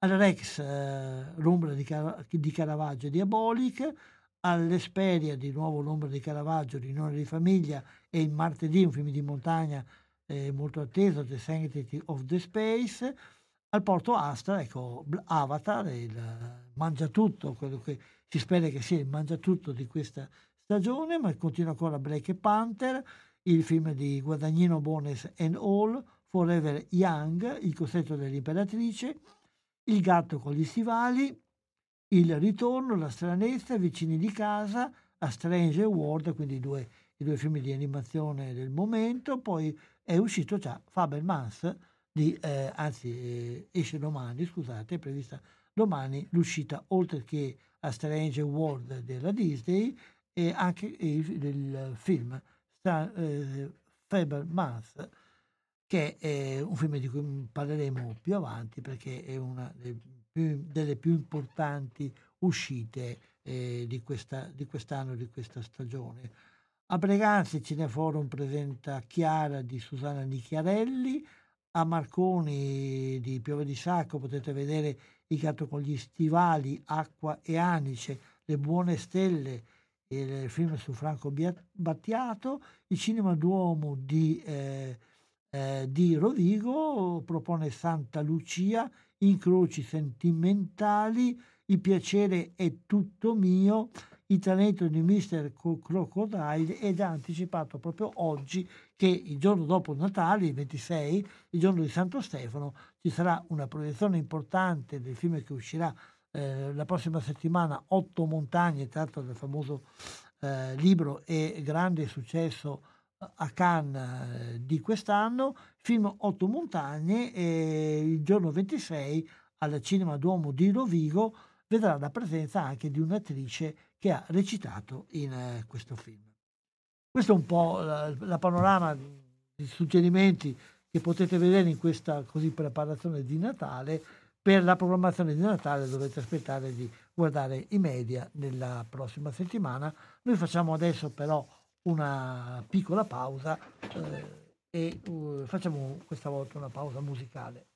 Al Rex, eh, l'ombra di, Car- di Caravaggio Diabolic, all'Esperia, di nuovo l'ombra di Caravaggio, riunione di famiglia, e il martedì un film di montagna eh, molto atteso, The Sanctity of the Space, al Porto Astra, ecco, Avatar, il mangia tutto, quello che si spera che sia il mangia tutto di questa stagione, ma continua ancora Black Panther, il film di Guadagnino Bones and All, Forever Young, Il cossetto dell'imperatrice, Il gatto con gli stivali, il ritorno, La stranezza, Vicini di casa, A Strange World, quindi i due, i due film di animazione del momento, poi è uscito già Fabermans, di, eh, anzi eh, esce domani, scusate, è prevista domani l'uscita oltre che A Strange World della Disney e anche il, il film Star, eh, Fabermans che è un film di cui parleremo più avanti perché è una delle più, delle più importanti uscite eh, di, questa, di quest'anno, di questa stagione. A Breganze il Cineforum presenta Chiara di Susanna Nicchiarelli, a Marconi di Piove di Sacco potete vedere Il gatto con gli stivali, Acqua e Anice, Le buone stelle, il film su Franco Battiato, il Cinema Duomo di, eh, eh, di Rovigo propone Santa Lucia incroci sentimentali, il piacere è tutto mio, il talento di Mr. Crocodile ed ha anticipato proprio oggi che il giorno dopo Natale, il 26, il giorno di Santo Stefano, ci sarà una proiezione importante del film che uscirà eh, la prossima settimana, Otto montagne, tratto dal famoso eh, libro e grande successo a Cannes eh, di quest'anno, film Otto montagne e il giorno 26 al Cinema Duomo di Rovigo vedrà la presenza anche di un'attrice che ha recitato in eh, questo film. Questo è un po' la, la panorama di suggerimenti che potete vedere in questa così preparazione di Natale. Per la programmazione di Natale dovete aspettare di guardare i media nella prossima settimana. Noi facciamo adesso però una piccola pausa eh, e uh, facciamo questa volta una pausa musicale.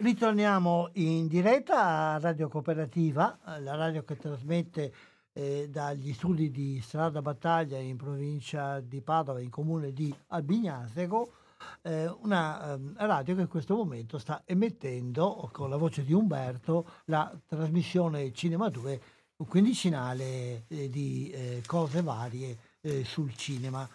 Ritorniamo in diretta a Radio Cooperativa, la radio che trasmette eh, dagli studi di Strada Battaglia in provincia di Padova, in comune di Albignasego, eh, una eh, radio che in questo momento sta emettendo con la voce di Umberto la trasmissione Cinema 2, un quindicinale eh, di eh, cose varie eh, sul cinema.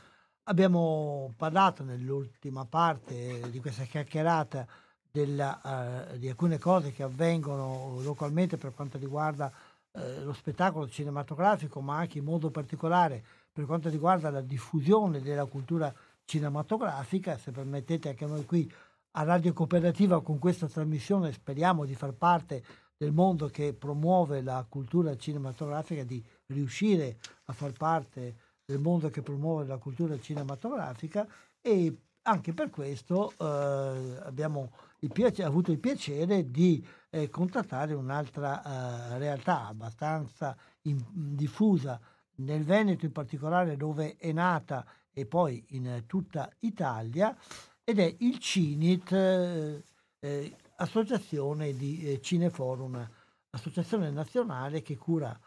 Abbiamo parlato nell'ultima parte di questa chiacchierata della, uh, di alcune cose che avvengono localmente per quanto riguarda uh, lo spettacolo cinematografico, ma anche in modo particolare per quanto riguarda la diffusione della cultura cinematografica. Se permettete anche noi qui a Radio Cooperativa con questa trasmissione speriamo di far parte del mondo che promuove la cultura cinematografica, di riuscire a far parte del mondo che promuove la cultura cinematografica e anche per questo eh, abbiamo piace, avuto il piacere di eh, contattare un'altra eh, realtà abbastanza in, diffusa nel Veneto in particolare dove è nata e poi in tutta Italia ed è il CINIT, eh, eh, associazione di eh, Cineforum, associazione nazionale che cura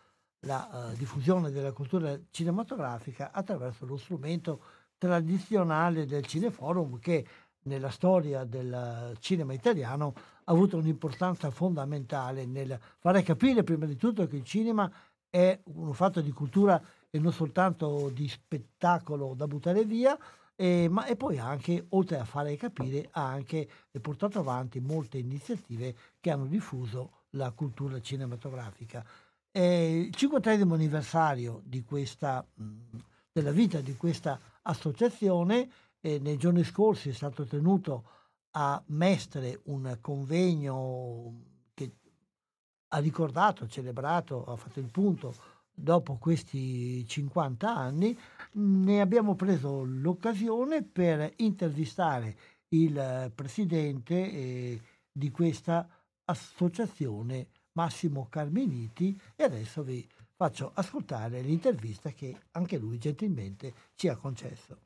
la diffusione della cultura cinematografica attraverso lo strumento tradizionale del Cineforum che nella storia del cinema italiano ha avuto un'importanza fondamentale nel fare capire prima di tutto che il cinema è un fatto di cultura e non soltanto di spettacolo da buttare via, eh, ma e poi anche, oltre a fare capire, ha anche portato avanti molte iniziative che hanno diffuso la cultura cinematografica. Eh, il 50 anniversario di questa, della vita di questa associazione eh, nei giorni scorsi è stato tenuto a Mestre un convegno che ha ricordato, celebrato, ha fatto il punto dopo questi 50 anni, ne abbiamo preso l'occasione per intervistare il presidente eh, di questa associazione, Massimo Carminiti, e adesso vi faccio ascoltare l'intervista che anche lui gentilmente ci ha concesso.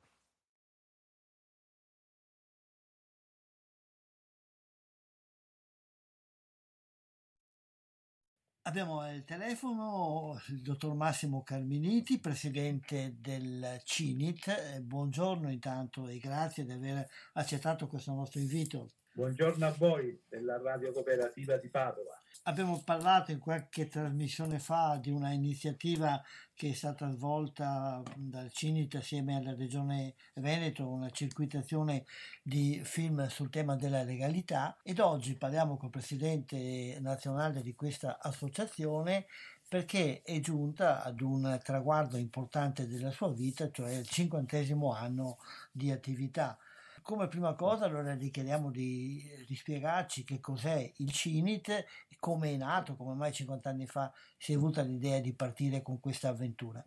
Abbiamo al telefono il dottor Massimo Carminiti, presidente del CINIT. Eh, buongiorno intanto e grazie di aver accettato questo nostro invito. Buongiorno a voi della Radio Cooperativa di Padova. Abbiamo parlato in qualche trasmissione fa di una iniziativa che è stata svolta dal CINIT assieme alla Regione Veneto, una circuitazione di film sul tema della legalità ed oggi parliamo col presidente nazionale di questa associazione perché è giunta ad un traguardo importante della sua vita, cioè il cinquantesimo anno di attività. Come prima cosa allora gli chiediamo di, di spiegarci che cos'è il CINIT, come è nato, come mai 50 anni fa si è avuta l'idea di partire con questa avventura.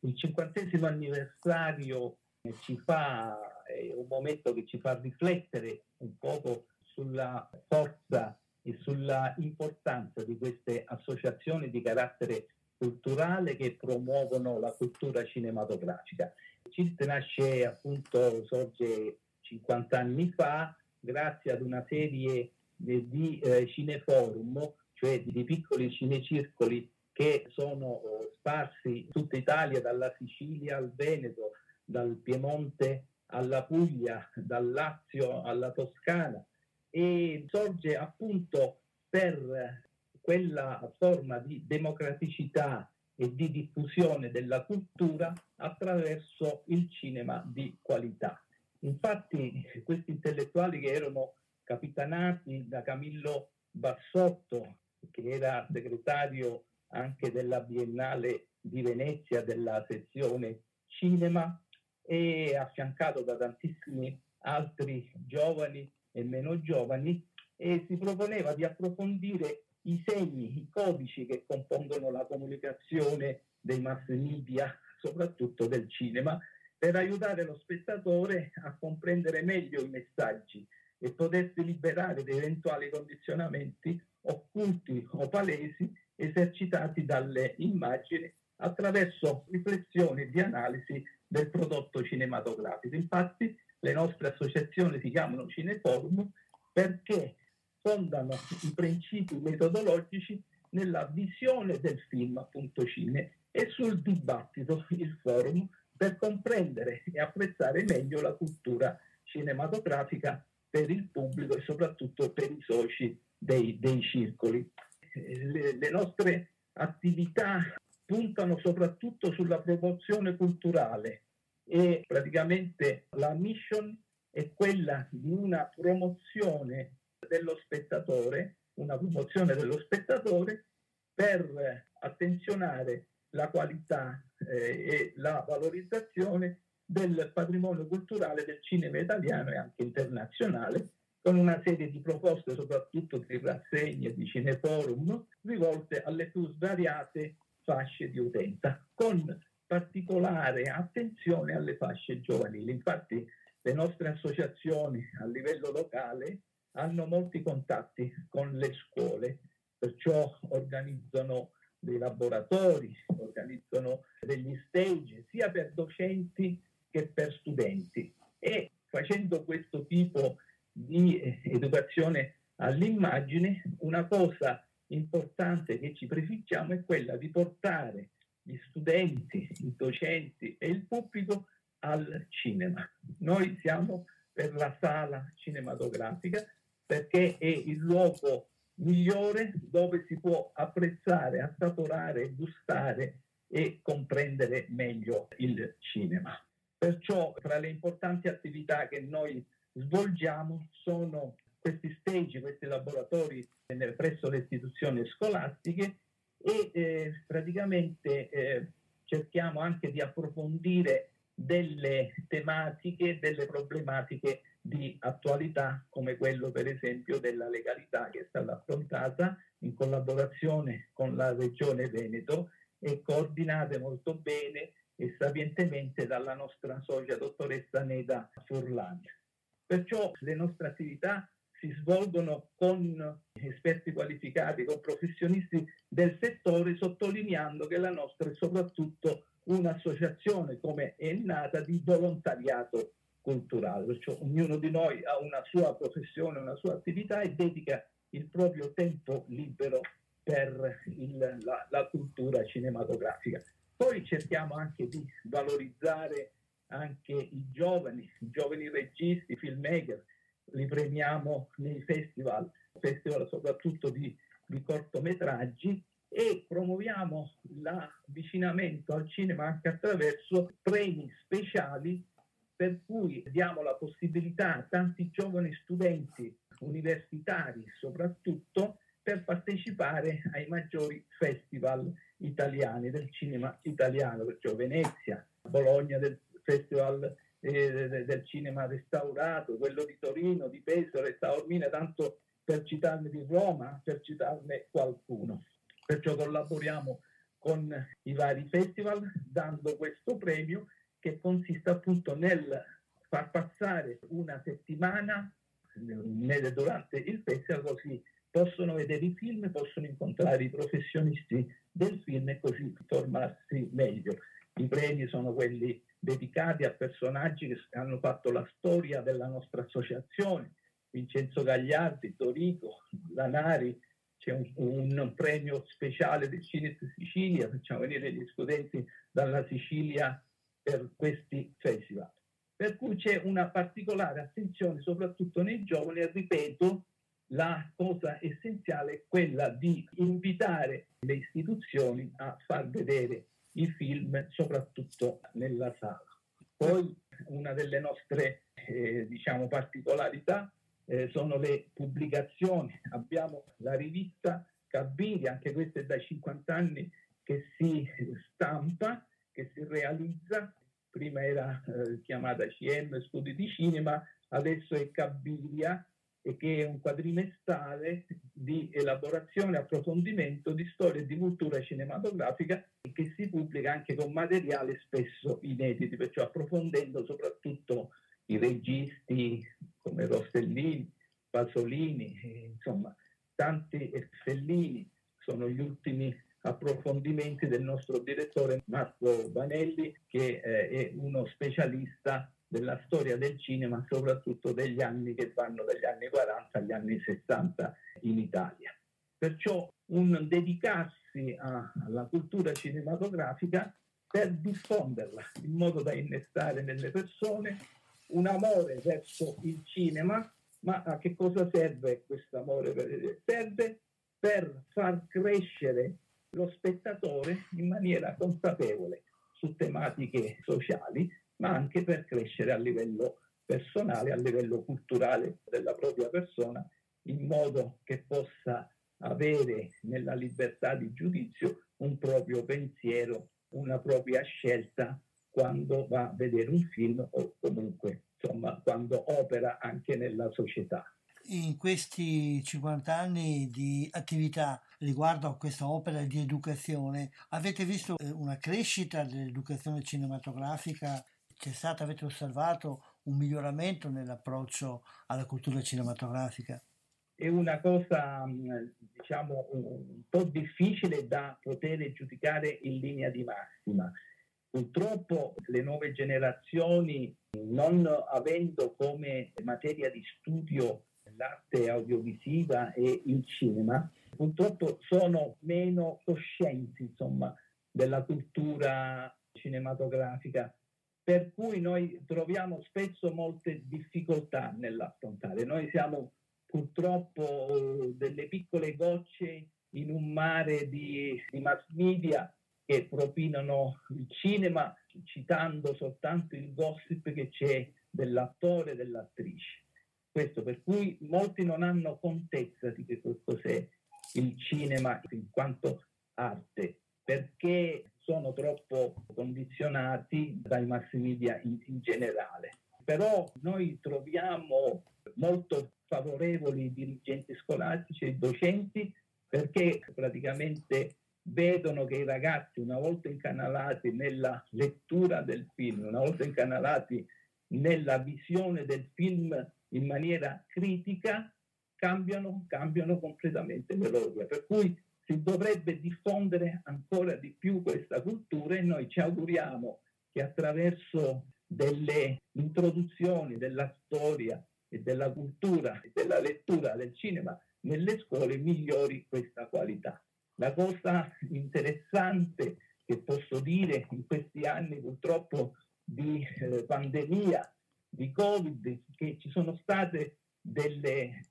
Il cinquantesimo anniversario ci fa, è un momento che ci fa riflettere un poco sulla forza e sulla importanza di queste associazioni di carattere culturale che promuovono la cultura cinematografica. CIRT nasce appunto, sorge 50 anni fa grazie ad una serie di eh, cineforum, cioè di piccoli cinecircoli che sono eh, sparsi in tutta Italia, dalla Sicilia al Veneto, dal Piemonte alla Puglia, dal Lazio alla Toscana e sorge appunto per quella forma di democraticità e di diffusione della cultura attraverso il cinema di qualità. Infatti questi intellettuali che erano capitanati da Camillo Bassotto, che era segretario anche della Biennale di Venezia della sezione cinema e affiancato da tantissimi altri giovani e meno giovani e si proponeva di approfondire i segni, i codici che compongono la comunicazione dei mass media, soprattutto del cinema, per aiutare lo spettatore a comprendere meglio i messaggi e potersi liberare da eventuali condizionamenti occulti o palesi esercitati dalle immagini attraverso riflessioni di analisi del prodotto cinematografico. Infatti le nostre associazioni si chiamano Cineforum perché fondano i principi metodologici nella visione del film, appunto cine, e sul dibattito, il forum, per comprendere e apprezzare meglio la cultura cinematografica per il pubblico e soprattutto per i soci dei, dei circoli. Le, le nostre attività puntano soprattutto sulla promozione culturale e praticamente la mission è quella di una promozione dello spettatore, una promozione dello spettatore per attenzionare la qualità e la valorizzazione del patrimonio culturale del cinema italiano e anche internazionale, con una serie di proposte, soprattutto di rassegne, di cineforum, rivolte alle più svariate fasce di utenza, con particolare attenzione alle fasce giovanili. Infatti le nostre associazioni a livello locale hanno molti contatti con le scuole, perciò organizzano dei laboratori, organizzano degli stage sia per docenti che per studenti e facendo questo tipo di eh, educazione all'immagine, una cosa importante che ci prefiggiamo è quella di portare gli studenti, i docenti e il pubblico al cinema. Noi siamo per la sala cinematografica perché è il luogo migliore dove si può apprezzare, assaporare, gustare e comprendere meglio il cinema. Perciò tra le importanti attività che noi svolgiamo sono questi stage, questi laboratori presso le istituzioni scolastiche e eh, praticamente eh, cerchiamo anche di approfondire delle tematiche, delle problematiche di attualità come quello per esempio della legalità che è stata affrontata in collaborazione con la Regione Veneto e coordinate molto bene e sapientemente dalla nostra socia dottoressa Neda Furlan. Perciò le nostre attività si svolgono con esperti qualificati, con professionisti del settore, sottolineando che la nostra è soprattutto un'associazione come è nata di volontariato culturale, perciò ognuno di noi ha una sua professione, una sua attività e dedica il proprio tempo libero per il, la, la cultura cinematografica. Poi cerchiamo anche di valorizzare anche i giovani, i giovani registi, filmmaker, li premiamo nei festival, festival soprattutto di, di cortometraggi e promuoviamo l'avvicinamento al cinema anche attraverso premi speciali per cui diamo la possibilità a tanti giovani studenti universitari soprattutto per partecipare ai maggiori festival italiani del cinema italiano, perciò Venezia, Bologna del Festival eh, del cinema restaurato, quello di Torino, di Pesaro e Taormina, tanto per citarne di Roma, per citarne qualcuno. Perciò collaboriamo con i vari festival dando questo premio che consiste appunto nel far passare una settimana durante il festival così possono vedere i film, possono incontrare i professionisti del film e così formarsi meglio. I premi sono quelli dedicati a personaggi che hanno fatto la storia della nostra associazione, Vincenzo Gagliardi, Dorico, Lanari, c'è un, un, premio speciale del Cinesi Sicilia, facciamo venire gli studenti dalla Sicilia per questi festival. Per cui c'è una particolare attenzione soprattutto nei giovani e ripeto, la cosa essenziale è quella di invitare le istituzioni a far vedere i film soprattutto nella sala. Poi una delle nostre eh, diciamo, particolarità eh, sono le pubblicazioni. Abbiamo la rivista Cabini, anche questa è da 50 anni che si stampa, che si realizza. Prima era eh, chiamata CM Studi di Cinema, adesso è Cabiria e che è un quadrimestrale di elaborazione e approfondimento di storia e di cultura cinematografica che si pubblica anche con materiale spesso inediti, perciò approfondendo soprattutto i registi come Rostellini, Pasolini, insomma tanti Fellini sono gli ultimi approfondimenti del nostro direttore Marco Vanelli che eh, è uno specialista della storia del cinema, soprattutto degli anni che vanno dagli anni 40 agli anni 60 in Italia. Perciò un dedicarsi a, alla cultura cinematografica per diffonderla in modo da innestare nelle persone un amore verso il cinema, ma a che cosa serve questo amore? Serve per far crescere lo spettatore in maniera consapevole su tematiche sociali, ma anche per crescere a livello personale, a livello culturale della propria persona, in modo che possa avere nella libertà di giudizio un proprio pensiero, una propria scelta quando va a vedere un film o comunque insomma quando opera anche nella società. In questi 50 anni di attività riguardo a questa opera di educazione, avete visto eh, una crescita dell'educazione cinematografica? C'è stato, avete osservato un miglioramento nell'approccio alla cultura cinematografica? È una cosa, mm, diciamo, un po' difficile da poter giudicare in linea di massima. Purtroppo le nuove generazioni, non avendo come materia di studio l'arte audiovisiva e il cinema, purtroppo sono meno coscienti insomma, della cultura cinematografica, per cui noi troviamo spesso molte difficoltà nell'affrontare. Noi siamo purtroppo delle piccole gocce in un mare di, di mass media che propinano il cinema citando soltanto il gossip che c'è dell'attore e dell'attrice. Questo per cui molti non hanno contezza di che cos'è il cinema in quanto arte, perché sono troppo condizionati dai mass media in, in generale. Però noi troviamo molto favorevoli i dirigenti scolastici e i docenti perché praticamente vedono che i ragazzi, una volta incanalati nella lettura del film, una volta incanalati nella visione del film in maniera critica, cambiano, cambiano completamente melodia. Per cui si dovrebbe diffondere ancora di più questa cultura e noi ci auguriamo che attraverso delle introduzioni della storia e della cultura e della lettura del cinema nelle scuole migliori questa qualità. La cosa interessante che posso dire in questi anni purtroppo di eh, pandemia, di Covid, che ci sono state delle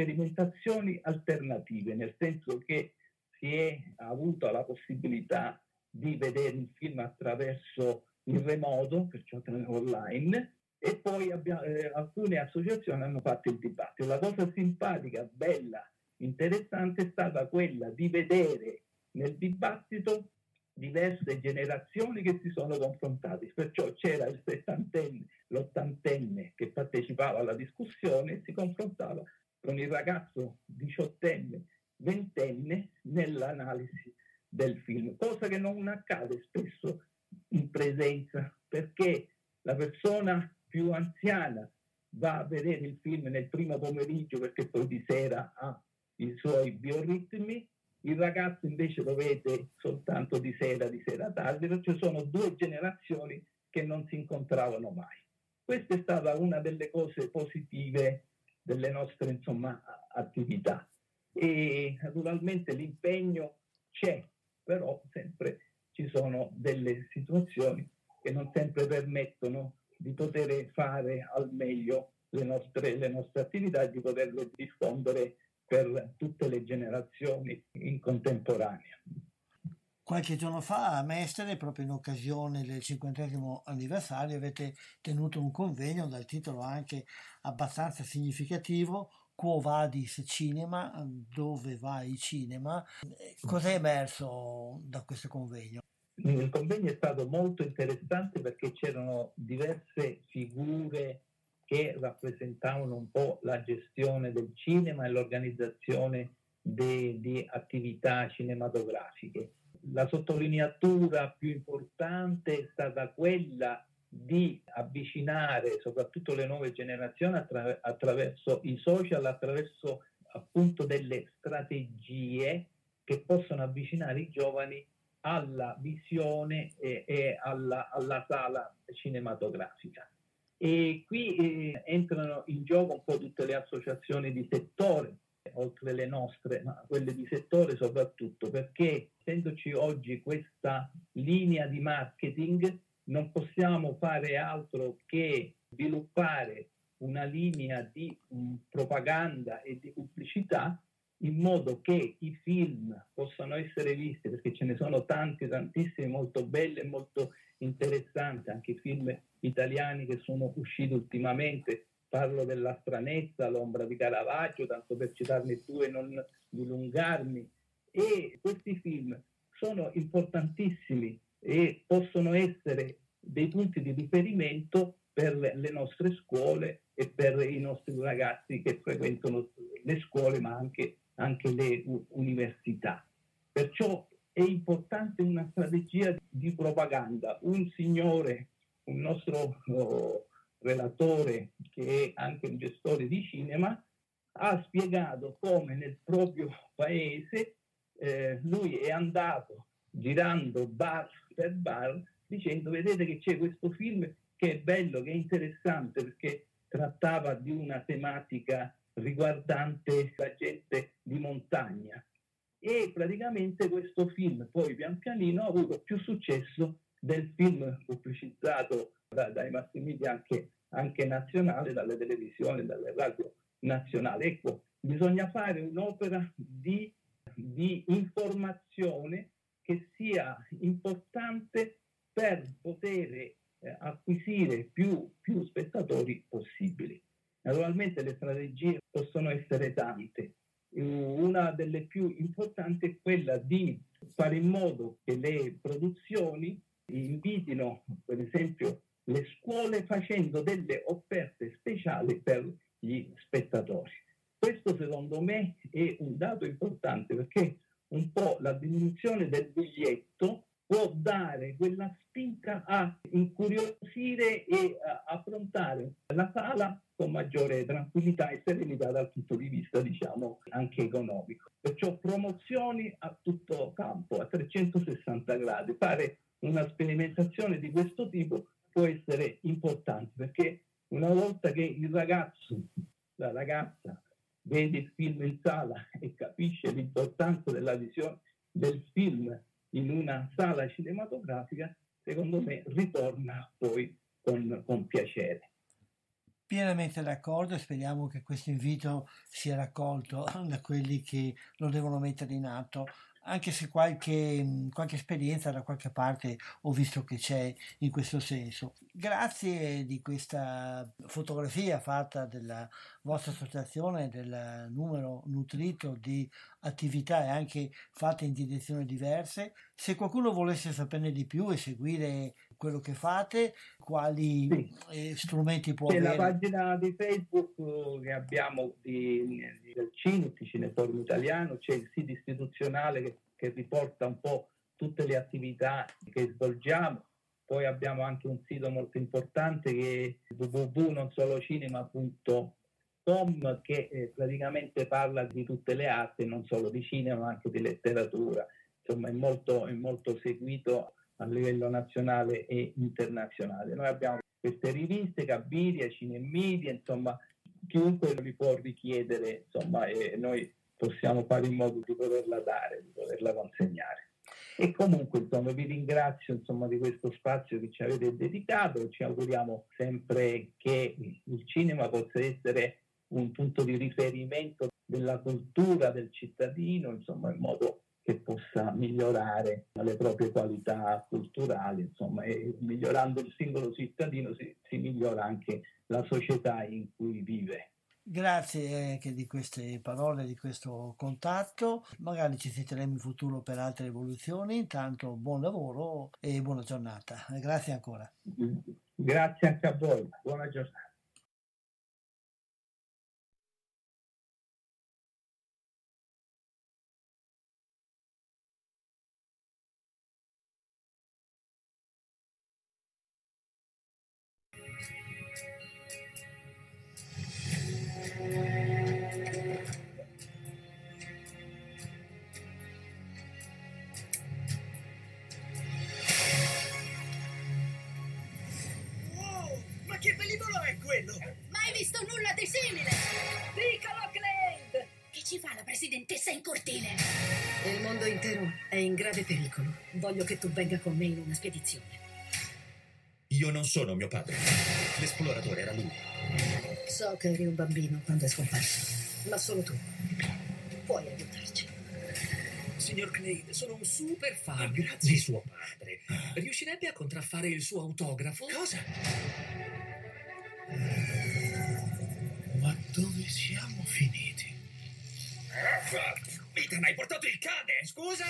sperimentazioni alternative, nel senso che si è avuta la possibilità di vedere il film attraverso il remoto, perciò online, e poi abbiamo, eh, alcune associazioni hanno fatto il dibattito. La cosa simpatica, bella interessante è stata quella di vedere nel dibattito diverse generazioni che si sono confrontate, perciò c'era il settantenne, l'ottantenne che partecipava alla discussione e si confrontava con il ragazzo diciottenne, ventenne nell'analisi del film, cosa che non accade spesso in presenza perché la persona più anziana va a vedere il film nel primo pomeriggio perché poi di sera ha i suoi bioritmi, il ragazzo invece lo vede soltanto di sera, di sera tardi, perciò sono due generazioni che non si incontravano mai. Questa è stata una delle cose positive delle nostre insomma, attività e naturalmente l'impegno c'è, però sempre ci sono delle situazioni che non sempre permettono di poter fare al meglio le nostre, le nostre attività e di poterle diffondere per tutte le generazioni in contemporanea. Qualche giorno fa a Mestre, proprio in occasione del cinquantesimo anniversario, avete tenuto un convegno dal titolo anche abbastanza significativo, Quo Vadis Cinema, dove va il cinema. Cos'è emerso da questo convegno? Il convegno è stato molto interessante perché c'erano diverse figure che rappresentavano un po' la gestione del cinema e l'organizzazione di attività cinematografiche. La sottolineatura più importante è stata quella di avvicinare soprattutto le nuove generazioni attra- attraverso i social, attraverso appunto delle strategie che possono avvicinare i giovani alla visione e, e alla, alla sala cinematografica. E qui eh, entrano in gioco un po' tutte le associazioni di settore, oltre le nostre, ma quelle di settore soprattutto, perché essendoci oggi questa linea di marketing, non possiamo fare altro che sviluppare una linea di um, propaganda e di pubblicità in modo che i film possano essere visti, perché ce ne sono tanti, tantissimi, molto belli e molto interessanti, anche film italiani che sono usciti ultimamente, parlo della stranezza, l'ombra di Caravaggio, tanto per citarne due e non dilungarmi, e questi film sono importantissimi e possono essere dei punti di riferimento per le nostre scuole e per i nostri ragazzi che frequentano le scuole ma anche, anche le università. Perciò è importante una strategia di propaganda. Un signore, un nostro oh, relatore che è anche un gestore di cinema, ha spiegato come nel proprio paese eh, lui è andato girando bar per bar dicendo vedete che c'è questo film che è bello, che è interessante perché trattava di una tematica riguardante la gente di montagna. E praticamente questo film poi pian pianino ha avuto più successo del film pubblicizzato da, dai mass media anche, anche nazionali, dalle televisioni, dalle radio nazionali. Ecco, bisogna fare un'opera di, di informazione che sia importante per poter eh, acquisire più, più spettatori possibili. Naturalmente le strategie possono essere tante. Una delle più importanti è quella di fare in modo che le produzioni invitino, per esempio, le scuole facendo delle offerte speciali per gli spettatori. Questo secondo me è un dato importante perché un po' la diminuzione del biglietto può dare quella spinta a incuriosire e a affrontare la sala con maggiore tranquillità e serenità dal punto di vista, diciamo, anche economico. Perciò promozioni a tutto campo, a 360 gradi. Fare una sperimentazione di questo tipo può essere importante perché una volta che il ragazzo, la ragazza, vede il film in sala e capisce l'importanza della visione del film in una sala cinematografica, secondo me ritorna poi con, con piacere. Pienamente d'accordo e speriamo che questo invito sia raccolto da quelli che lo devono mettere in atto anche se qualche, qualche, esperienza da qualche parte ho visto che c'è in questo senso. Grazie di questa fotografia fatta della vostra associazione, del numero nutrito di attività e anche fatte in direzioni diverse. Se qualcuno volesse saperne di più e seguire quello che fate, quali sì. Eh, strumenti può C'è avere? la pagina di Facebook che abbiamo di, di, del CINIT, Cineforum Italiano, c'è il sito istituzionale che, che riporta un po' tutte le attività che svolgiamo. Poi abbiamo anche un sito molto importante che è www.nonsolocinema.com che eh, praticamente parla di tutte le arti, non solo di cinema, ma anche di letteratura. Insomma, è molto, è molto seguito a livello nazionale e internazionale. Noi abbiamo queste riviste, Cabiria, Cinemedia, insomma, chiunque li può richiedere, insomma, e noi possiamo fare in modo di poterla dare, di poterla consegnare. E comunque, insomma, vi ringrazio insomma, di questo spazio che ci avete dedicato ci auguriamo sempre che il cinema possa essere un punto di riferimento della cultura del cittadino, insomma, in modo che possa migliorare le proprie qualità culturali, insomma, e migliorando il singolo cittadino si, si migliora anche la società in cui vive. Grazie anche di queste parole, di questo contatto. Magari ci sentiremo in futuro per altre evoluzioni. Intanto buon lavoro e buona giornata. Grazie ancora. Grazie anche a voi. Buona giornata. Grave pericolo. Voglio che tu venga con me in una spedizione. Io non sono mio padre. L'esploratore era lui. So che eri un bambino quando è scomparso, ma solo tu puoi aiutarci. Signor Clay, sono un super fan di suo padre. Riuscirebbe a contraffare il suo autografo? Cosa? Ma dove siamo finiti? Ethan, hai portato il cane! Scusa?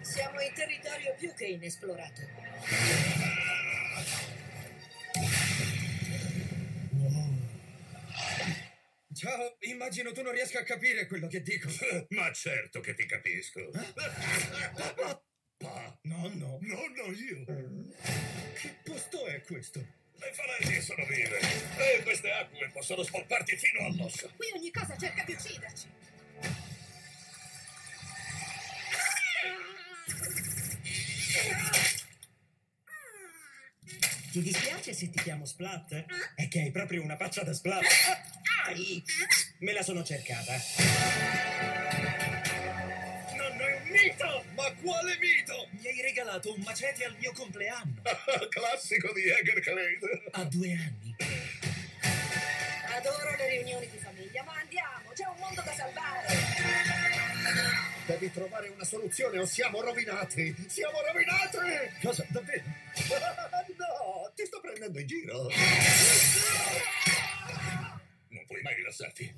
Siamo in territorio più che inesplorato. Ciao, immagino tu non riesca a capire quello che dico. Ma certo che ti capisco. Papà, nonno, Nonno io. che posto è questo? Le falesie sono vive. E queste acque possono spolparti fino all'osso. Qui ogni cosa cerca di ucciderci. Ti dispiace se ti chiamo Splat? È che hai proprio una faccia da Splat. Ai! Me la sono cercata. Mito! Ma quale mito? Mi hai regalato un macete al mio compleanno. Classico di Eger Clay. A due anni. Adoro le riunioni di famiglia, ma andiamo, c'è un mondo da salvare. Devi trovare una soluzione o siamo rovinati. Siamo rovinati! Cosa? Davvero? no, ti sto prendendo in giro. Non puoi mai rilassarti.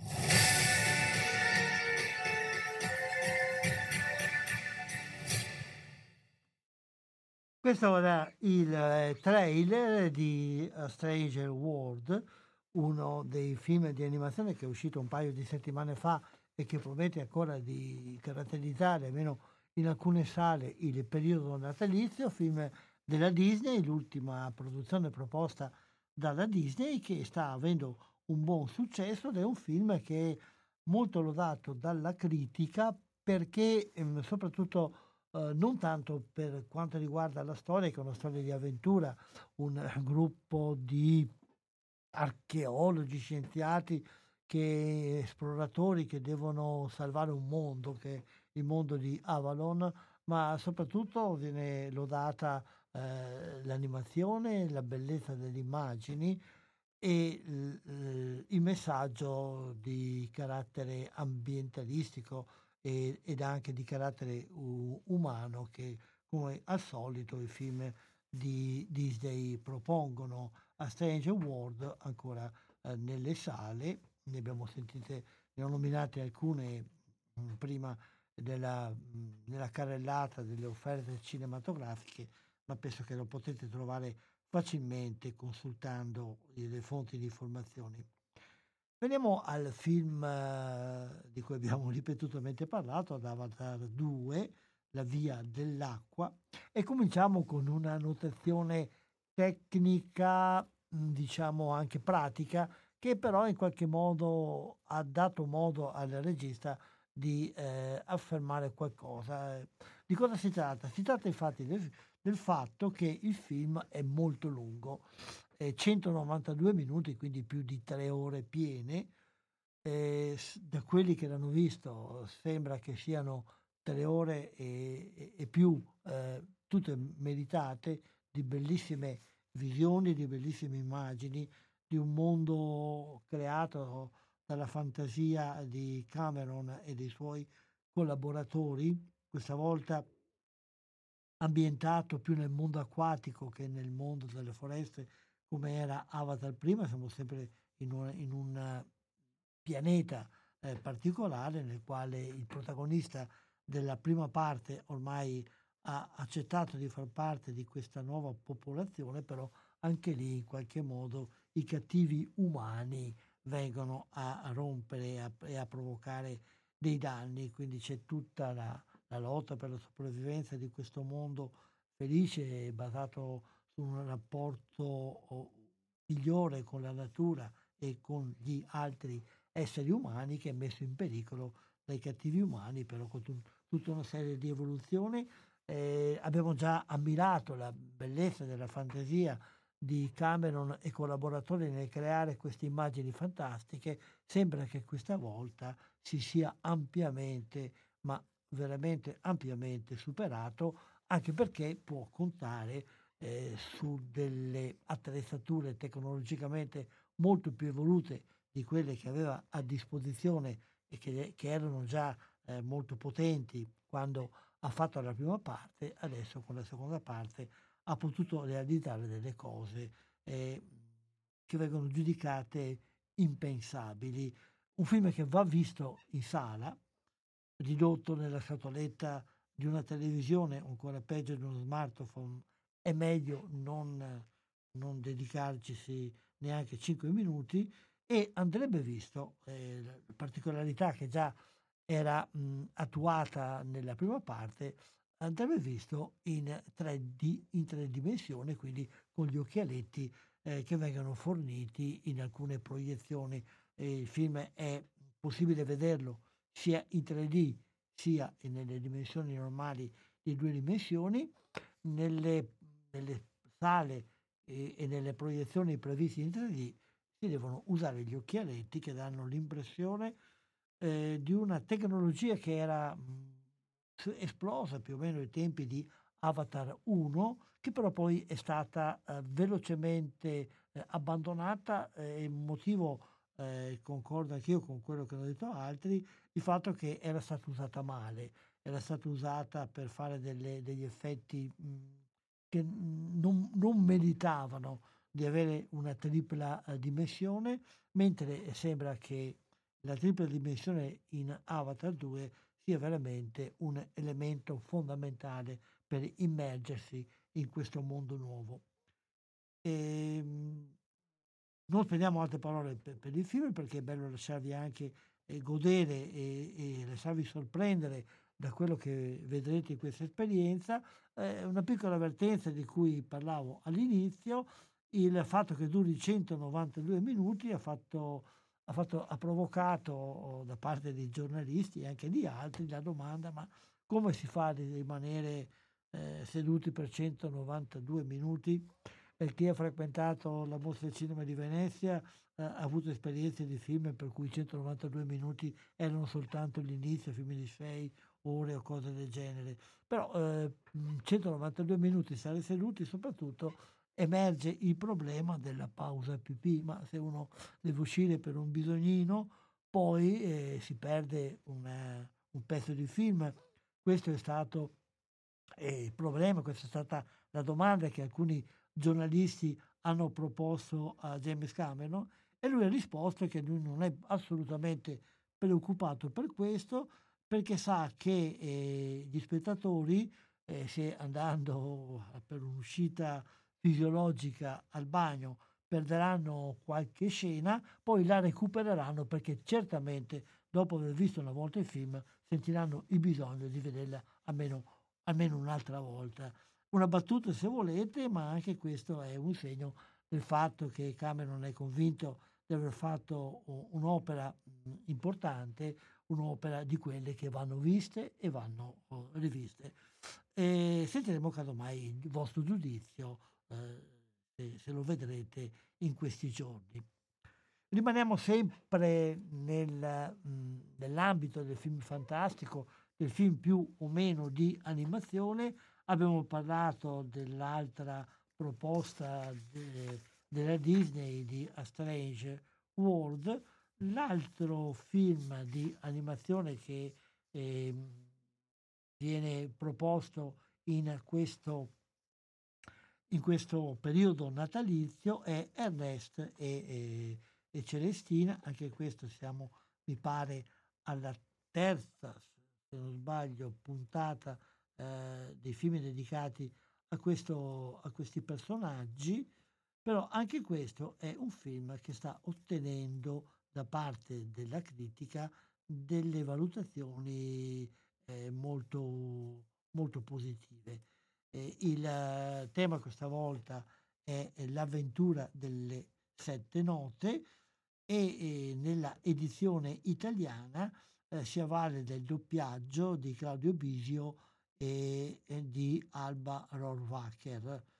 Questo era il eh, trailer di A Stranger World, uno dei film di animazione che è uscito un paio di settimane fa e che promette ancora di caratterizzare, almeno in alcune sale, il periodo natalizio, film della Disney, l'ultima produzione proposta dalla Disney che sta avendo un buon successo ed è un film che è molto lodato dalla critica perché ehm, soprattutto eh, non tanto per quanto riguarda la storia, che è una storia di avventura, un gruppo di archeologi, scienziati, che, esploratori che devono salvare un mondo, che è il mondo di Avalon, ma soprattutto viene lodata eh, l'animazione, la bellezza delle immagini e l- il messaggio di carattere ambientalistico ed anche di carattere umano che come al solito i film di Disney propongono a Strange World ancora eh, nelle sale ne abbiamo sentite ne ho nominate alcune mh, prima della, nella carrellata delle offerte cinematografiche ma penso che lo potete trovare facilmente consultando le fonti di informazioni. Veniamo al film eh, di cui abbiamo ripetutamente parlato, ad Avatar 2, La via dell'acqua, e cominciamo con una notazione tecnica, mh, diciamo anche pratica, che però in qualche modo ha dato modo al regista di eh, affermare qualcosa. Di cosa si tratta? Si tratta infatti del, del fatto che il film è molto lungo, eh, 192 minuti, quindi più di tre ore piene. Eh, da quelli che l'hanno visto sembra che siano tre ore e, e- e più, eh, tutte meritate, di bellissime visioni, di bellissime immagini, di un mondo creato dalla fantasia di Cameron e dei suoi collaboratori, questa volta ambientato più nel mondo acquatico che nel mondo delle foreste come era Avatar prima, siamo sempre in un, in un pianeta eh, particolare nel quale il protagonista della prima parte ormai ha accettato di far parte di questa nuova popolazione, però anche lì in qualche modo i cattivi umani vengono a rompere e a, e a provocare dei danni, quindi c'è tutta la, la lotta per la sopravvivenza di questo mondo felice basato su un rapporto oh, migliore con la natura e con gli altri esseri umani che è messo in pericolo dai cattivi umani, però con tu- tutta una serie di evoluzioni. Eh, abbiamo già ammirato la bellezza della fantasia di Cameron e collaboratori nel creare queste immagini fantastiche, sembra che questa volta si sia ampiamente, ma veramente ampiamente superato, anche perché può contare eh, su delle attrezzature tecnologicamente molto più evolute di quelle che aveva a disposizione e che, che erano già eh, molto potenti quando ha fatto la prima parte, adesso con la seconda parte ha potuto realizzare delle cose eh, che vengono giudicate impensabili. Un film che va visto in sala, ridotto nella scatoletta di una televisione, ancora peggio di uno smartphone, è meglio non, non dedicarci neanche 5 minuti e andrebbe visto, eh, la particolarità che già era mh, attuata nella prima parte, andrebbe visto in 3D, in tre dimensioni, quindi con gli occhialetti eh, che vengono forniti in alcune proiezioni. Eh, il film è possibile vederlo sia in 3D sia nelle dimensioni normali di due dimensioni, nelle, nelle sale e, e, nelle proiezioni previste in 3D si devono usare gli occhialetti che danno l'impressione eh, di una tecnologia che era mh, esplosa più o meno ai tempi di Avatar 1, che però poi è stata eh, velocemente eh, abbandonata e il motivo eh, concordo anch'io con quello che hanno detto altri, il fatto che era stata usata male, era stata usata per fare delle, degli effetti mh, che non, non, meritavano di avere una tripla eh, dimensione, mentre sembra che la tripla dimensione in Avatar 2 sia veramente un elemento fondamentale per immergersi in questo mondo nuovo. E, ehm, non spendiamo altre parole per, per, il film perché è bello lasciarvi anche eh, godere e, e, lasciarvi sorprendere da quello che vedrete in questa esperienza. Eh, una piccola avvertenza di cui parlavo all'inizio, il fatto che duri 192 minuti ha fatto ha, fatto, ha provocato da parte dei giornalisti e anche di altri la domanda ma come si fa di rimanere eh, seduti per 192 minuti? E chi ha frequentato la mostra del cinema di Venezia eh, ha avuto esperienze di film per cui 192 minuti erano soltanto l'inizio, film di 6 ore o cose del genere. Però eh, 192 minuti stare seduti soprattutto emerge il problema della pausa pipì, ma se uno deve uscire per un bisognino, poi eh, si perde una, un pezzo di film. Questo è stato eh, il problema, questa è stata la domanda che alcuni giornalisti hanno proposto a James Cameron e lui ha risposto che lui non è assolutamente preoccupato per questo perché sa che eh, gli spettatori, eh, se andando per un'uscita fisiologica al bagno perderanno qualche scena, poi la recupereranno perché certamente dopo aver visto una volta il film sentiranno il bisogno di vederla almeno, almeno un'altra volta. Una battuta se volete, ma anche questo è un segno del fatto che Cameron è convinto di aver fatto un'opera importante, un'opera di quelle che vanno viste e vanno oh, riviste. E sentiremo casomai il vostro giudizio eh, se lo vedrete in questi giorni. Rimaniamo sempre nel, nell'ambito del film fantastico, del film più o meno di animazione. Abbiamo parlato dell'altra proposta de, della Disney di A Strange World, l'altro film di animazione che eh, viene proposto in questo in questo periodo natalizio è Ernest e, e, e, Celestina, anche questo siamo, mi pare, alla terza, se non sbaglio, puntata eh, dei film dedicati a, questo, a questi personaggi, però anche questo è un film che sta ottenendo da parte della critica delle valutazioni eh, molto, molto positive. Eh, il tema questa volta è l'avventura delle sette note e nella edizione italiana eh, si avvale del doppiaggio di Claudio Bisio e, e di Alba Rohrwacher.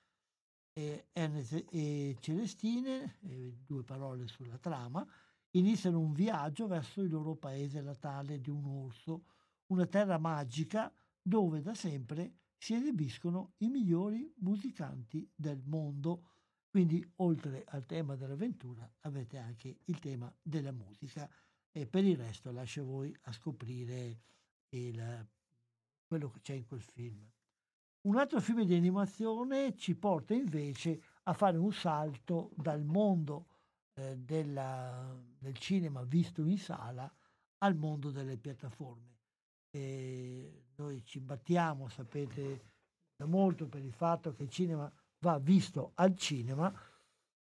E Ernest e Celestine, eh, due parole sulla trama, iniziano un viaggio verso il loro paese natale di un orso, una terra magica dove da sempre si esibiscono i migliori musicanti del mondo. Quindi oltre al tema dell'avventura avete anche il tema della musica e per il resto lascio voi a scoprire il, quello che c'è in quel film. Un altro film di animazione ci porta invece a fare un salto dal mondo eh, della, del cinema visto in sala al mondo delle piattaforme. E noi ci battiamo, sapete, da molto per il fatto che il cinema va visto al cinema,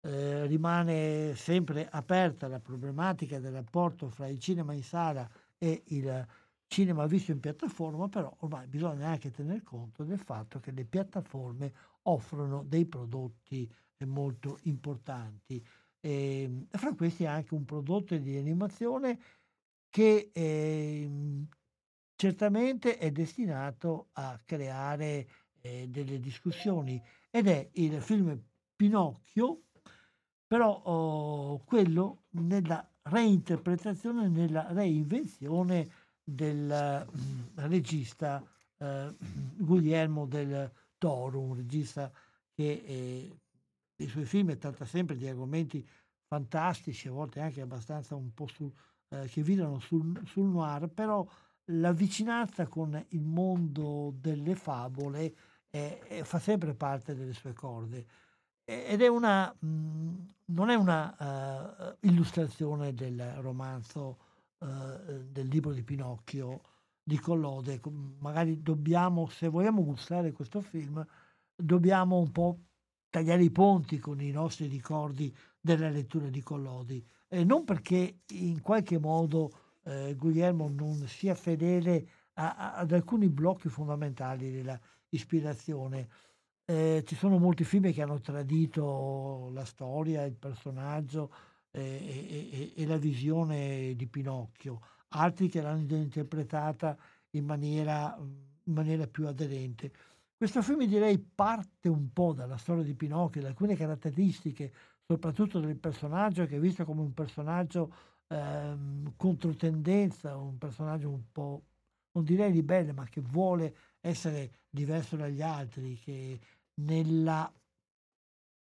eh, rimane sempre aperta la problematica del rapporto fra il cinema in sala e il cinema visto in piattaforma, però ormai bisogna anche tener conto del fatto che le piattaforme offrono dei prodotti molto importanti. E, fra questi anche un prodotto di animazione che eh, certamente è destinato a creare eh, delle discussioni ed è il film Pinocchio, però oh, quello nella reinterpretazione, nella reinvenzione del mm, regista eh, Guglielmo del Toro, un regista che eh, i suoi film tratta sempre di argomenti fantastici, a volte anche abbastanza un po' sul, eh, che virano sul, sul noir, però la vicinanza con il mondo delle favole fa sempre parte delle sue corde. Ed è una, mh, mhmm, non è una uh, illustrazione del romanzo, uh, del libro di Pinocchio di Collode. Magari dobbiamo, se vogliamo gustare questo film, dobbiamo un po' tagliare i ponti con i nostri ricordi della lettura di Collodi. Eh, non perché in qualche modo eh, Guglielmo non sia fedele a, a, ad alcuni blocchi fondamentali della ispirazione, eh, ci sono molti film che hanno tradito la storia, il personaggio eh, e, e, la visione di Pinocchio, altri che l'hanno interpretata in maniera, in maniera più aderente. Questo film direi parte un po' dalla storia di Pinocchio, da alcune caratteristiche, soprattutto del personaggio che è visto come un personaggio ehm, controtendenza, un personaggio un po', non direi ribelle, ma che vuole essere diverso dagli altri, che nella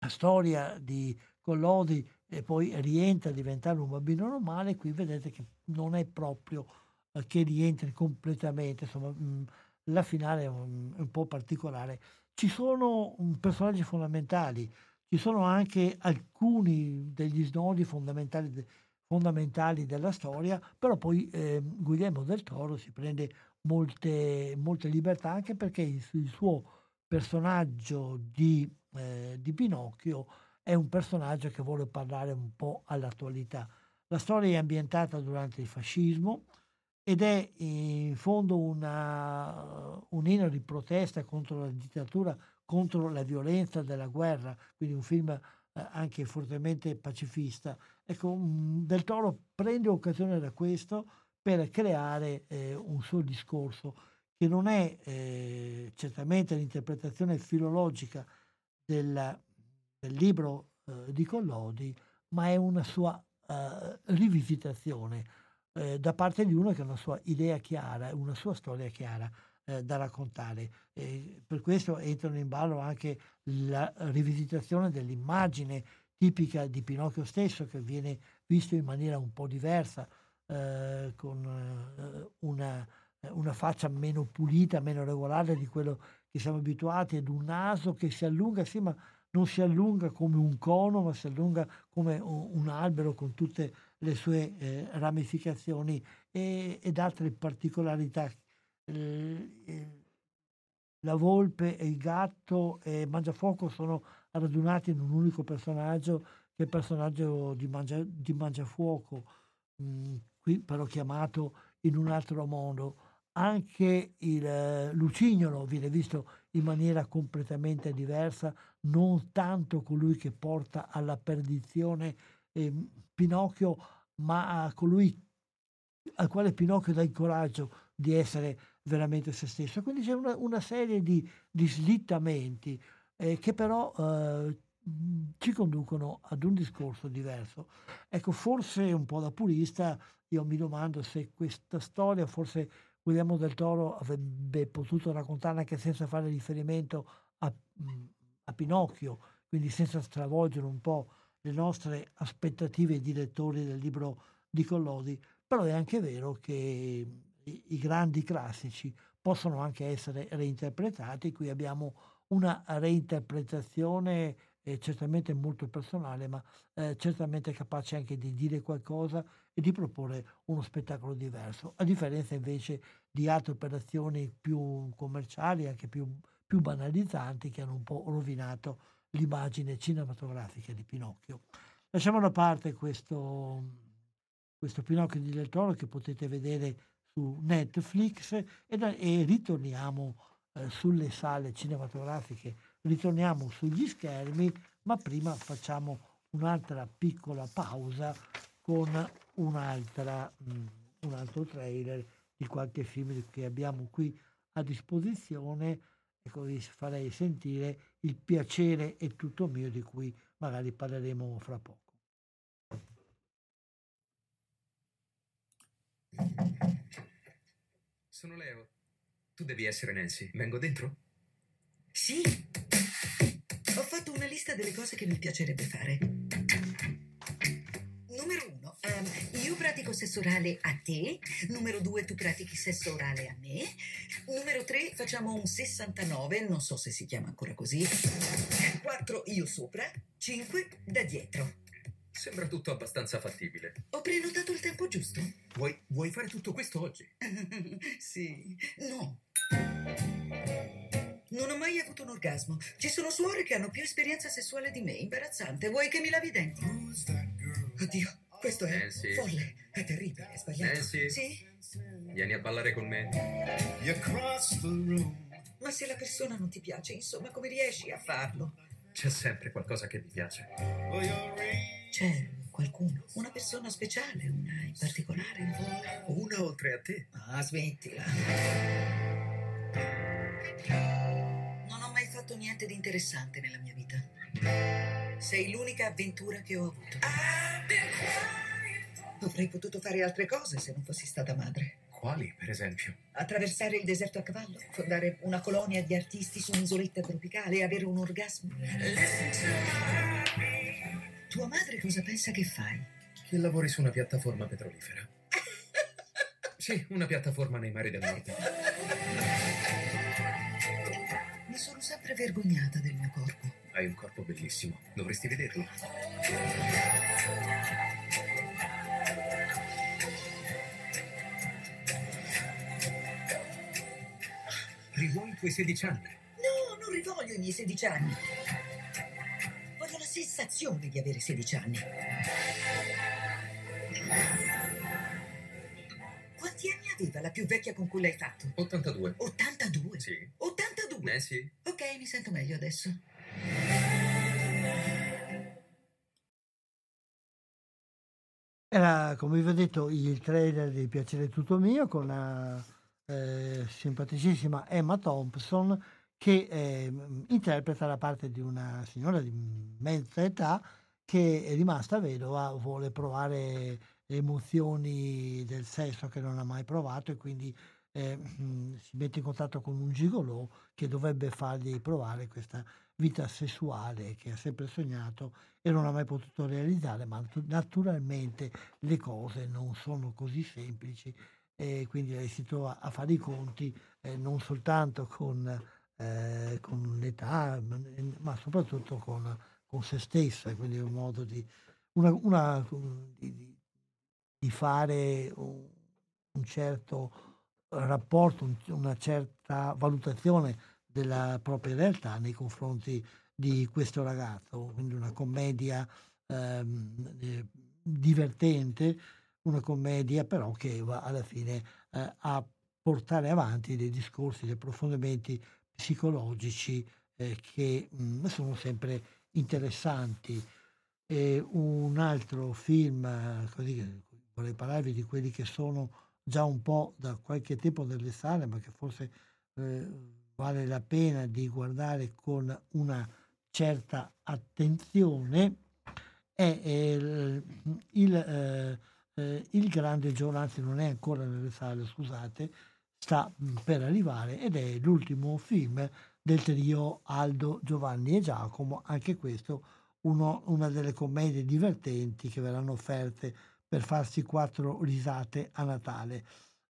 storia di Collodi e poi rientra a diventare un bambino normale, qui vedete che non è proprio eh, che rientri completamente, insomma mm, la finale è un, po' particolare. Ci sono um, personaggi fondamentali, ci sono anche alcuni degli snodi fondamentali, fondamentali della storia, però poi eh, Guglielmo del Toro si prende molte, molte libertà anche perché il, il suo personaggio di, eh, di, Pinocchio è un personaggio che vuole parlare un po' all'attualità. La storia è ambientata durante il fascismo ed è in fondo una, un inno di protesta contro la dittatura, contro la violenza della guerra, quindi un film eh, anche fortemente pacifista. Ecco, mm, Del Toro prende occasione da questo per creare eh, un suo discorso che non è eh, certamente l'interpretazione filologica del, del libro eh, di Collodi, ma è una sua eh, rivisitazione eh, da parte di uno che ha una sua idea chiara, una sua storia chiara eh, da raccontare. per questo entrano in ballo anche la rivisitazione dell'immagine tipica di Pinocchio stesso, che viene visto in maniera un po' diversa, eh, con una eh, una faccia meno pulita, meno regolare di quello che siamo abituati, ed un naso che si allunga, sì, ma non si allunga come un cono, ma si allunga come un, albero con tutte le sue eh, ramificazioni e, ed altre particolarità. Eh, la volpe e il gatto e Mangiafuoco sono radunati in un unico personaggio che è il personaggio di, Mangia, di Mangiafuoco, mh, mm, qui però chiamato in un altro modo anche il eh, lucignolo viene visto in maniera completamente diversa, non tanto colui che porta alla perdizione eh, Pinocchio, ma a colui al quale Pinocchio dà il coraggio di essere veramente se stesso. Quindi c'è una, una serie di, di slittamenti eh, che però eh, ci conducono ad un discorso diverso. Ecco, forse un po' da purista, io mi domando se questa storia, forse Guglielmo del Toro avrebbe potuto raccontarla anche senza fare riferimento a, mm, a Pinocchio, quindi senza stravolgere un po' le nostre aspettative di lettori del libro di Collodi, però è anche vero che i, grandi classici possono anche essere reinterpretati, qui abbiamo una reinterpretazione eh, certamente molto personale, ma eh, certamente capace anche di dire qualcosa e di proporre uno spettacolo diverso, a differenza invece di altre operazioni più commerciali, anche più, più banalizzanti, che hanno un po' rovinato l'immagine cinematografica di Pinocchio. Lasciamo da parte questo, questo Pinocchio di Del Toro che potete vedere su Netflix e, e ritorniamo eh, sulle sale cinematografiche, ritorniamo sugli schermi, ma prima facciamo un'altra piccola pausa con un'altra, mh, mm, un altro trailer di qualche film che abbiamo qui a disposizione Ecco, vi farei sentire il piacere è tutto mio di cui magari parleremo fra poco. Sono Leo. Tu devi essere Nancy. Vengo dentro? Sì. Ho fatto una lista delle cose che mi piacerebbe fare. Pratico sesso orale a te. Numero due, tu pratichi sesso orale a me. Numero tre, facciamo un 69, non so se si chiama ancora così. Quattro, io sopra. Cinque, da dietro. Sembra tutto abbastanza fattibile. Ho prenotato il tempo giusto? Vuoi, vuoi fare tutto questo oggi? sì. No. Non ho mai avuto un orgasmo. Ci sono suore che hanno più esperienza sessuale di me. Imbarazzante. Vuoi che mi lavi i denti? Oddio, questo è Nancy. folle. È terribile, è sbagliato. Nancy. Sì? Vieni a ballare con me. Ma se la persona non ti piace, insomma, come riesci a farlo? C'è sempre qualcosa che mi piace. C'è qualcuno, una persona speciale, una in particolare. Una oltre a te. Ah, smettila. Non ho mai fatto niente di interessante nella mia vita. Sei l'unica avventura che ho avuto. Avrei potuto fare altre cose se non fossi stata madre. Quali, per esempio? Attraversare il deserto a cavallo, fondare una colonia di artisti su un'isoletta tropicale e avere un orgasmo. Tua madre cosa pensa che fai? Che lavori su una piattaforma petrolifera. Sì, una piattaforma nei mari del nord. Mi sono sempre vergognata del mio corpo. Hai un corpo bellissimo. Dovresti vederlo. Rivuoi i tuoi 16 anni. No, non rivoglio i miei 16 anni. Voglio la sensazione di avere 16 anni. Quanti anni aveva la più vecchia con cui l'hai fatto? 82. 82? Sì. 82? Nancy? Ok, mi sento meglio adesso. Era, come vi ho detto, il trailer di Piacere Tutto Mio con la eh, simpaticissima Emma Thompson che eh, interpreta la parte di una signora di mezza età che è rimasta vedova, vuole provare emozioni del sesso che non ha mai provato e quindi eh, si mette in contatto con un gigolò che dovrebbe fargli provare questa vita sessuale che ha sempre sognato e non ha mai potuto realizzare, ma naturalmente le cose non sono così semplici e quindi lei si trova a fare i conti eh, non soltanto con, eh, con l'età, ma soprattutto con, con, se stessa, quindi un modo di, una, una, di, di fare un, un, certo rapporto, un, una certa valutazione della propria realtà nei confronti di questo ragazzo, quindi una commedia ehm, eh, divertente una commedia però che va alla fine eh, a portare avanti dei discorsi, dei approfondimenti psicologici eh, che mh, mm, sono sempre interessanti. E un altro film, così vorrei parlarvi di quelli che sono già un po' da qualche tempo nelle sale, ma che forse eh, vale la pena di guardare con una certa attenzione è il, il, eh, eh, il grande giorno, anzi non è ancora nelle sale, scusate, sta per arrivare ed è l'ultimo film del trio Aldo, Giovanni e Giacomo, anche questo uno, una delle commedie divertenti che verranno offerte per farsi quattro risate a Natale.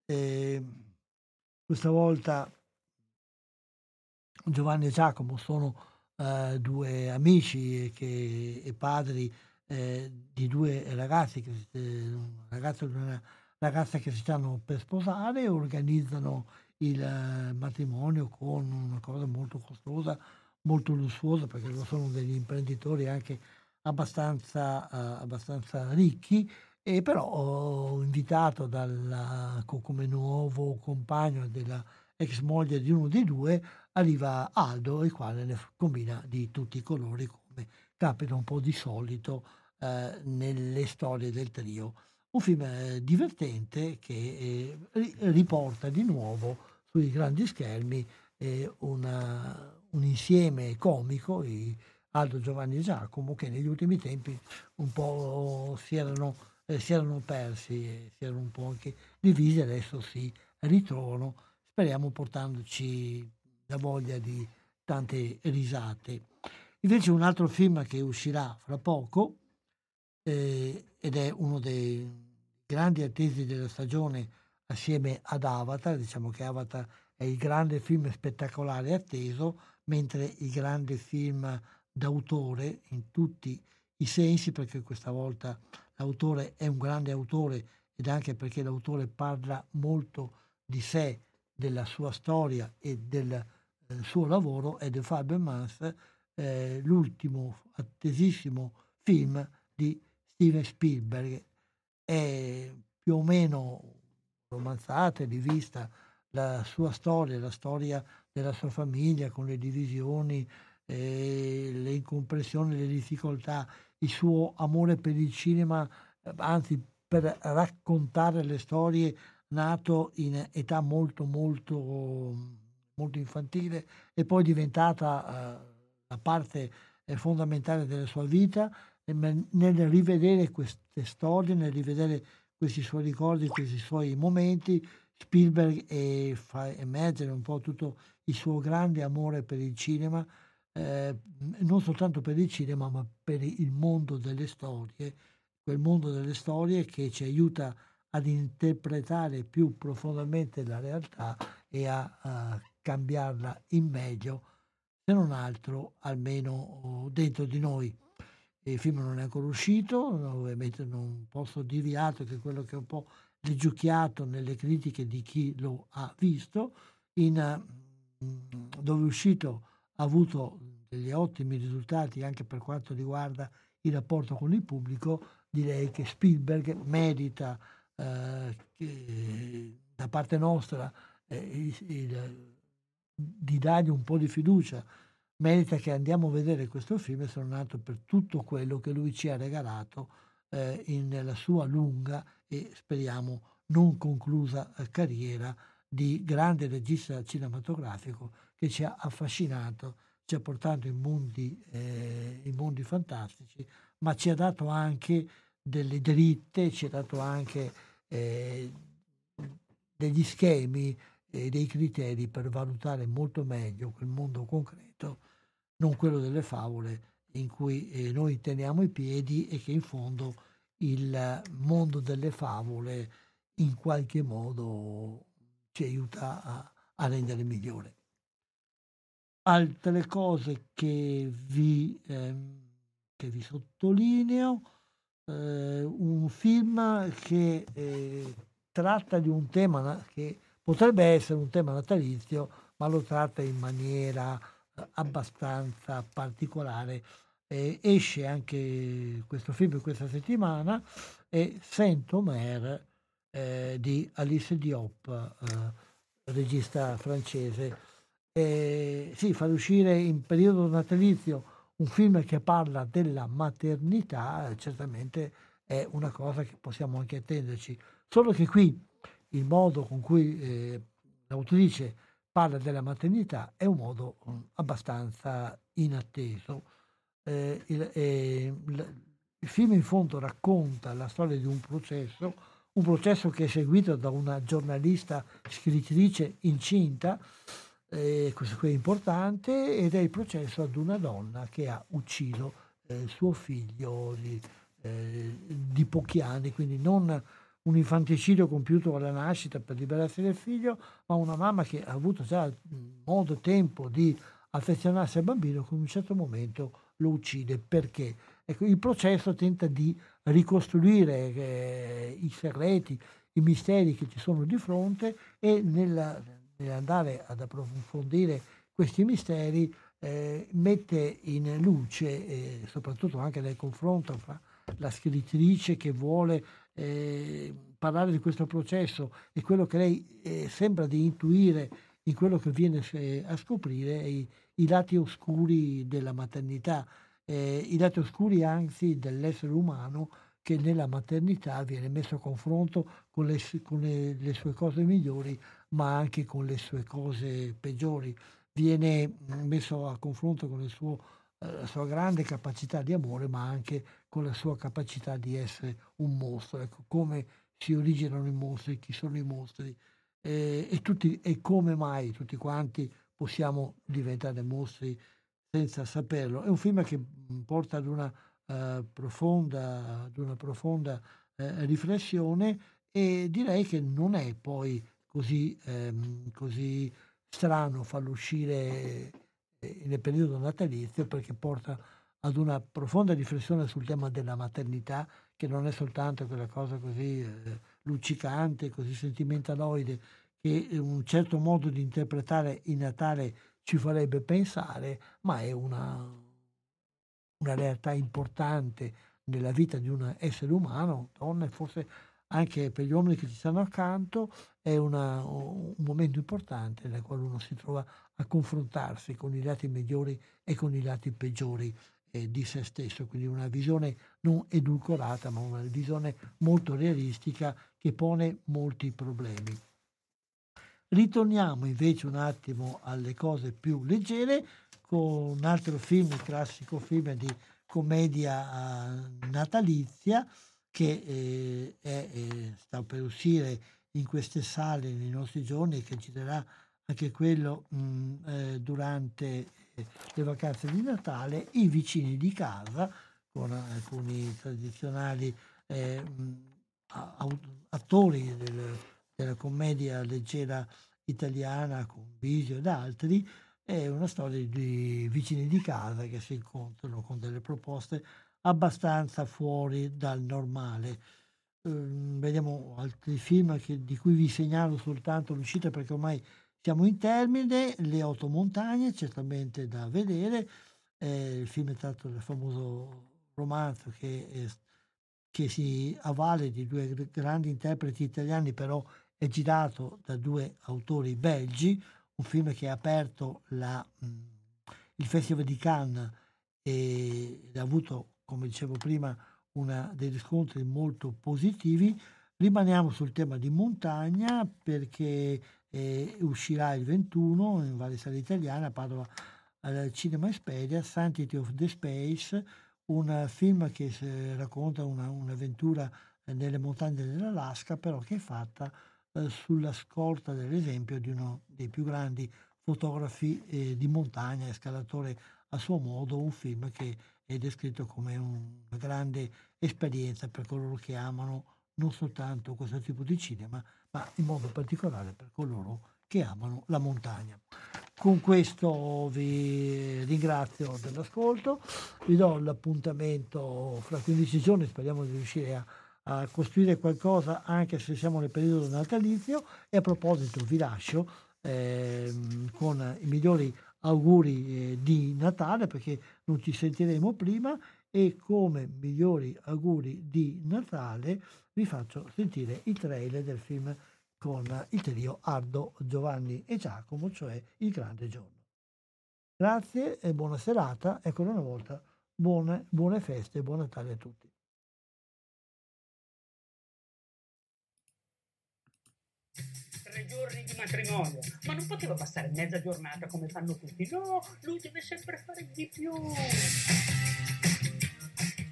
E questa volta Giovanni e Giacomo sono uh, due amici che, e padri eh, di due ragazzi, che, eh, un ragazzo e una ragazza che si stanno per sposare e organizzano il eh, matrimonio con una cosa molto costosa, molto lussuosa, perché sono degli imprenditori anche abbastanza, uh, abbastanza ricchi e però invitato dalla, come nuovo compagno della ex moglie di uno dei due arriva Aldo il quale ne combina di tutti i colori come capita un po' di solito eh, nelle storie del trio. Un film eh, divertente che eh, riporta di nuovo sui grandi schermi eh, una, un insieme comico, i Aldo, Giovanni e Giacomo, che negli ultimi tempi un po' si erano, eh, si erano persi, si erano un po' anche divisi, adesso si ritrovano, speriamo portandoci la voglia di tante risate. Invece un altro film che uscirà fra poco eh, ed è uno dei grandi attesi della stagione assieme ad Avatar, diciamo che Avatar è il grande film spettacolare atteso, mentre il grande film d'autore in tutti i sensi, perché questa volta l'autore è un grande autore ed anche perché l'autore parla molto di sé, della sua storia e del eh, suo lavoro, è The Fabermans, eh, l'ultimo attesissimo film di Steven Spielberg. È più o meno romanzata e rivista la sua storia, la storia della sua famiglia con le divisioni, eh, le incomprensioni, le difficoltà, il suo amore per il cinema, anzi per raccontare le storie nato in età molto molto molto infantile e poi diventata uh, la parte eh, fondamentale della sua vita nel rivedere queste storie, nel rivedere questi suoi ricordi, questi suoi momenti, Spielberg e fa emergere un po' tutto il suo grande amore per il cinema, eh, non soltanto per il cinema, ma per il mondo delle storie, quel mondo delle storie che ci aiuta ad interpretare più profondamente la realtà e a, a cambiarla in meglio, se non altro almeno oh, dentro di noi. Il film non è ancora uscito, ovviamente non posso dirvi altro che quello che è un po' leggiucchiato nelle critiche di chi lo ha visto, in, dove è uscito ha avuto degli ottimi risultati anche per quanto riguarda il rapporto con il pubblico, direi che Spielberg merita eh, che, da parte nostra eh, il, il, di dargli un po' di fiducia. Merita che andiamo a vedere questo film e sono nato per tutto quello che lui ci ha regalato eh, nella sua lunga e speriamo non conclusa eh, carriera di grande regista cinematografico che ci ha affascinato, ci ha portato in mondi, eh, in mondi fantastici, ma ci ha dato anche delle dritte, ci ha dato anche eh, degli schemi e dei criteri per valutare molto meglio quel mondo concreto non quello delle favole in cui eh, noi teniamo i piedi e che in fondo il mondo delle favole in qualche modo ci aiuta a, a rendere migliore. Altre cose che vi, ehm, che vi sottolineo, eh, un film che eh, tratta di un tema che potrebbe essere un tema natalizio, ma lo tratta in maniera abbastanza particolare. Eh, esce anche questo film questa settimana e Saint-Omer eh, di Alice Diop, eh, regista francese. Eh, sì, far uscire in periodo natalizio un film che parla della maternità certamente è una cosa che possiamo anche attenderci, solo che qui il modo con cui eh, l'autrice parla della maternità è un modo um, abbastanza inatteso. Eh, il, eh, il film in fondo racconta la storia di un processo, un processo che è seguito da una giornalista scrittrice incinta, eh, questo qui è importante, ed è il processo ad una donna che ha ucciso eh, suo figlio di, eh, di pochi anni, quindi non un infanticidio compiuto alla nascita per liberarsi del figlio, ma una mamma che ha avuto già modo tempo di affezionarsi al bambino, che in un certo momento lo uccide. Perché? Ecco, il processo tenta di ricostruire eh, i segreti, i misteri che ci sono di fronte e nella, nell'andare ad approfondire questi misteri eh, mette in luce, eh, soprattutto anche nel confronto fra la scrittrice che vuole eh, parlare di questo processo e quello che lei eh, sembra di intuire in quello che viene eh, a scoprire i, i lati oscuri della maternità eh, i lati oscuri anzi dell'essere umano che nella maternità viene messo a confronto con, le, con le, le, sue cose migliori ma anche con le sue cose peggiori, viene messo a confronto con suo, eh, la sua grande capacità di amore ma anche con la sua capacità di essere un mostro, ecco, come si originano i mostri, chi sono i mostri eh, e, tutti, e come mai tutti quanti possiamo diventare mostri senza saperlo. È un film che mm, porta ad una uh, profonda, ad una profonda uh, riflessione e direi che non è poi così, um, così strano farlo uscire eh, nel periodo natalizio perché porta ad una profonda riflessione sul tema della maternità che non è soltanto quella cosa così eh, luccicante, così sentimentaloide che un certo modo di interpretare il Natale ci farebbe pensare, ma è una, una realtà importante nella vita di un essere umano, donna e forse anche per gli uomini che ci stanno accanto, è una, un momento importante nel quale uno si trova a confrontarsi con i lati migliori e con i lati peggiori eh, di se stesso, quindi una visione non edulcorata, ma una visione molto realistica che pone molti problemi. Ritorniamo invece un attimo alle cose più leggere con un altro film, il classico film di commedia eh, natalizia che eh, è, eh, sta per uscire in queste sale nei nostri giorni e che girerà anche quello mh, eh, durante eh, le vacanze di Natale, I vicini di casa, con alcuni tradizionali eh, attori del, della commedia leggera italiana con Bisio ed altri, è una storia di vicini di casa che si incontrano con delle proposte abbastanza fuori dal normale. Um, vediamo altri film che, di cui vi segnalo soltanto l'uscita perché ormai siamo in termine, Le otto montagne, certamente da vedere, eh, il film è tratto dal famoso romanzo che è che si avvale di due grandi interpreti italiani, però è girato da due autori belgi, un film che ha aperto la, il Festival di Cannes ed ha avuto, come dicevo prima, una, dei riscontri molto positivi. Rimaniamo sul tema di montagna perché eh, uscirà il 21 in varie sale italiane a Padova al Cinema Expedia, Sanctity of the Space, un film che racconta una, un'avventura nelle montagne dell'Alaska, però che è fatta eh, sulla scorta dell'esempio di uno dei più grandi fotografi eh, di montagna e scalatore a suo modo, un film che è descritto come una grande esperienza per coloro che amano non soltanto questo tipo di cinema, ma in modo particolare per coloro che amano la montagna. Con questo vi ringrazio dell'ascolto, vi do l'appuntamento fra 15 giorni, speriamo di riuscire a, a costruire qualcosa anche se siamo nel periodo natalizio e a proposito vi lascio eh, con i migliori auguri eh, di Natale perché non ci sentiremo prima e come migliori auguri di Natale vi faccio sentire il trailer del film con il trio Ardo, Giovanni e Giacomo, cioè Il Grande Giorno. Grazie e buona serata e ancora una volta buone, buone feste e buon Natale a tutti. tre giorni di matrimonio. Ma non poteva bastare mezza giornata come fanno tutti. No, lui deve sempre fare di più.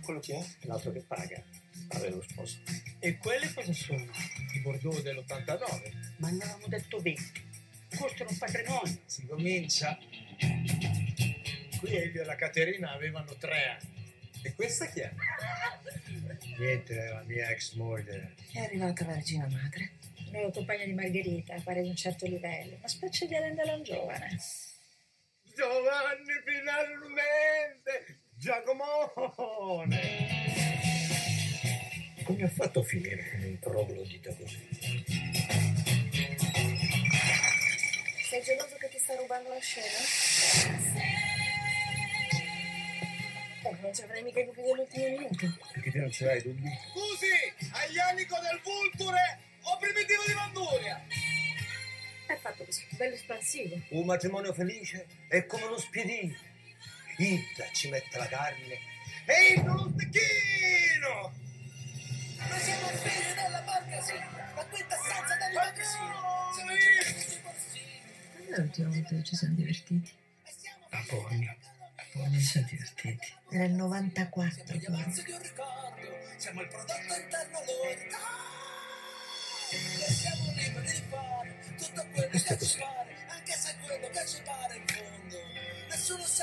Quello che è? L'altro che paga. Vabbè, lo sposo. E quelle cosa sono? I Bordeaux dell'89. Ma ne avevamo detto 20. Costano un patrimonio. Si comincia. Qui Elio e la Caterina avevano tre anni. E questa chi è? Niente, è la mia ex moglie. È arrivata la regina madre. Nuova compagna di Margherita, pare di un certo livello. Una specie di Alain Delon giovane. Giovanni finalmente! Giacomone! Come ha fatto a finire con un troglodita così? Sei geloso che ti sta rubando la scena? Eh, non ci avrai mica i dubbi dell'ultimo minuto. Perché te non ce l'hai dubbi? Scusi, Aglianico del Vulture o Primitivo di Manduria? È fatto così, bello espansivo. Un matrimonio felice è come uno spiedino. Ida ci mette la carne e Ida lo stecchino! Ma siamo figli della borghesia, la quinta stanza. Siamo Quando è l'ultima volta che ci siamo divertiti? A Porni. A Porni ci siamo divertiti. Era il 94. di un ricordo, siamo il prodotto interno lordo. E siamo liberi di fare tutto quello che ci pare, anche se quello che ci pare in fondo, as soon as.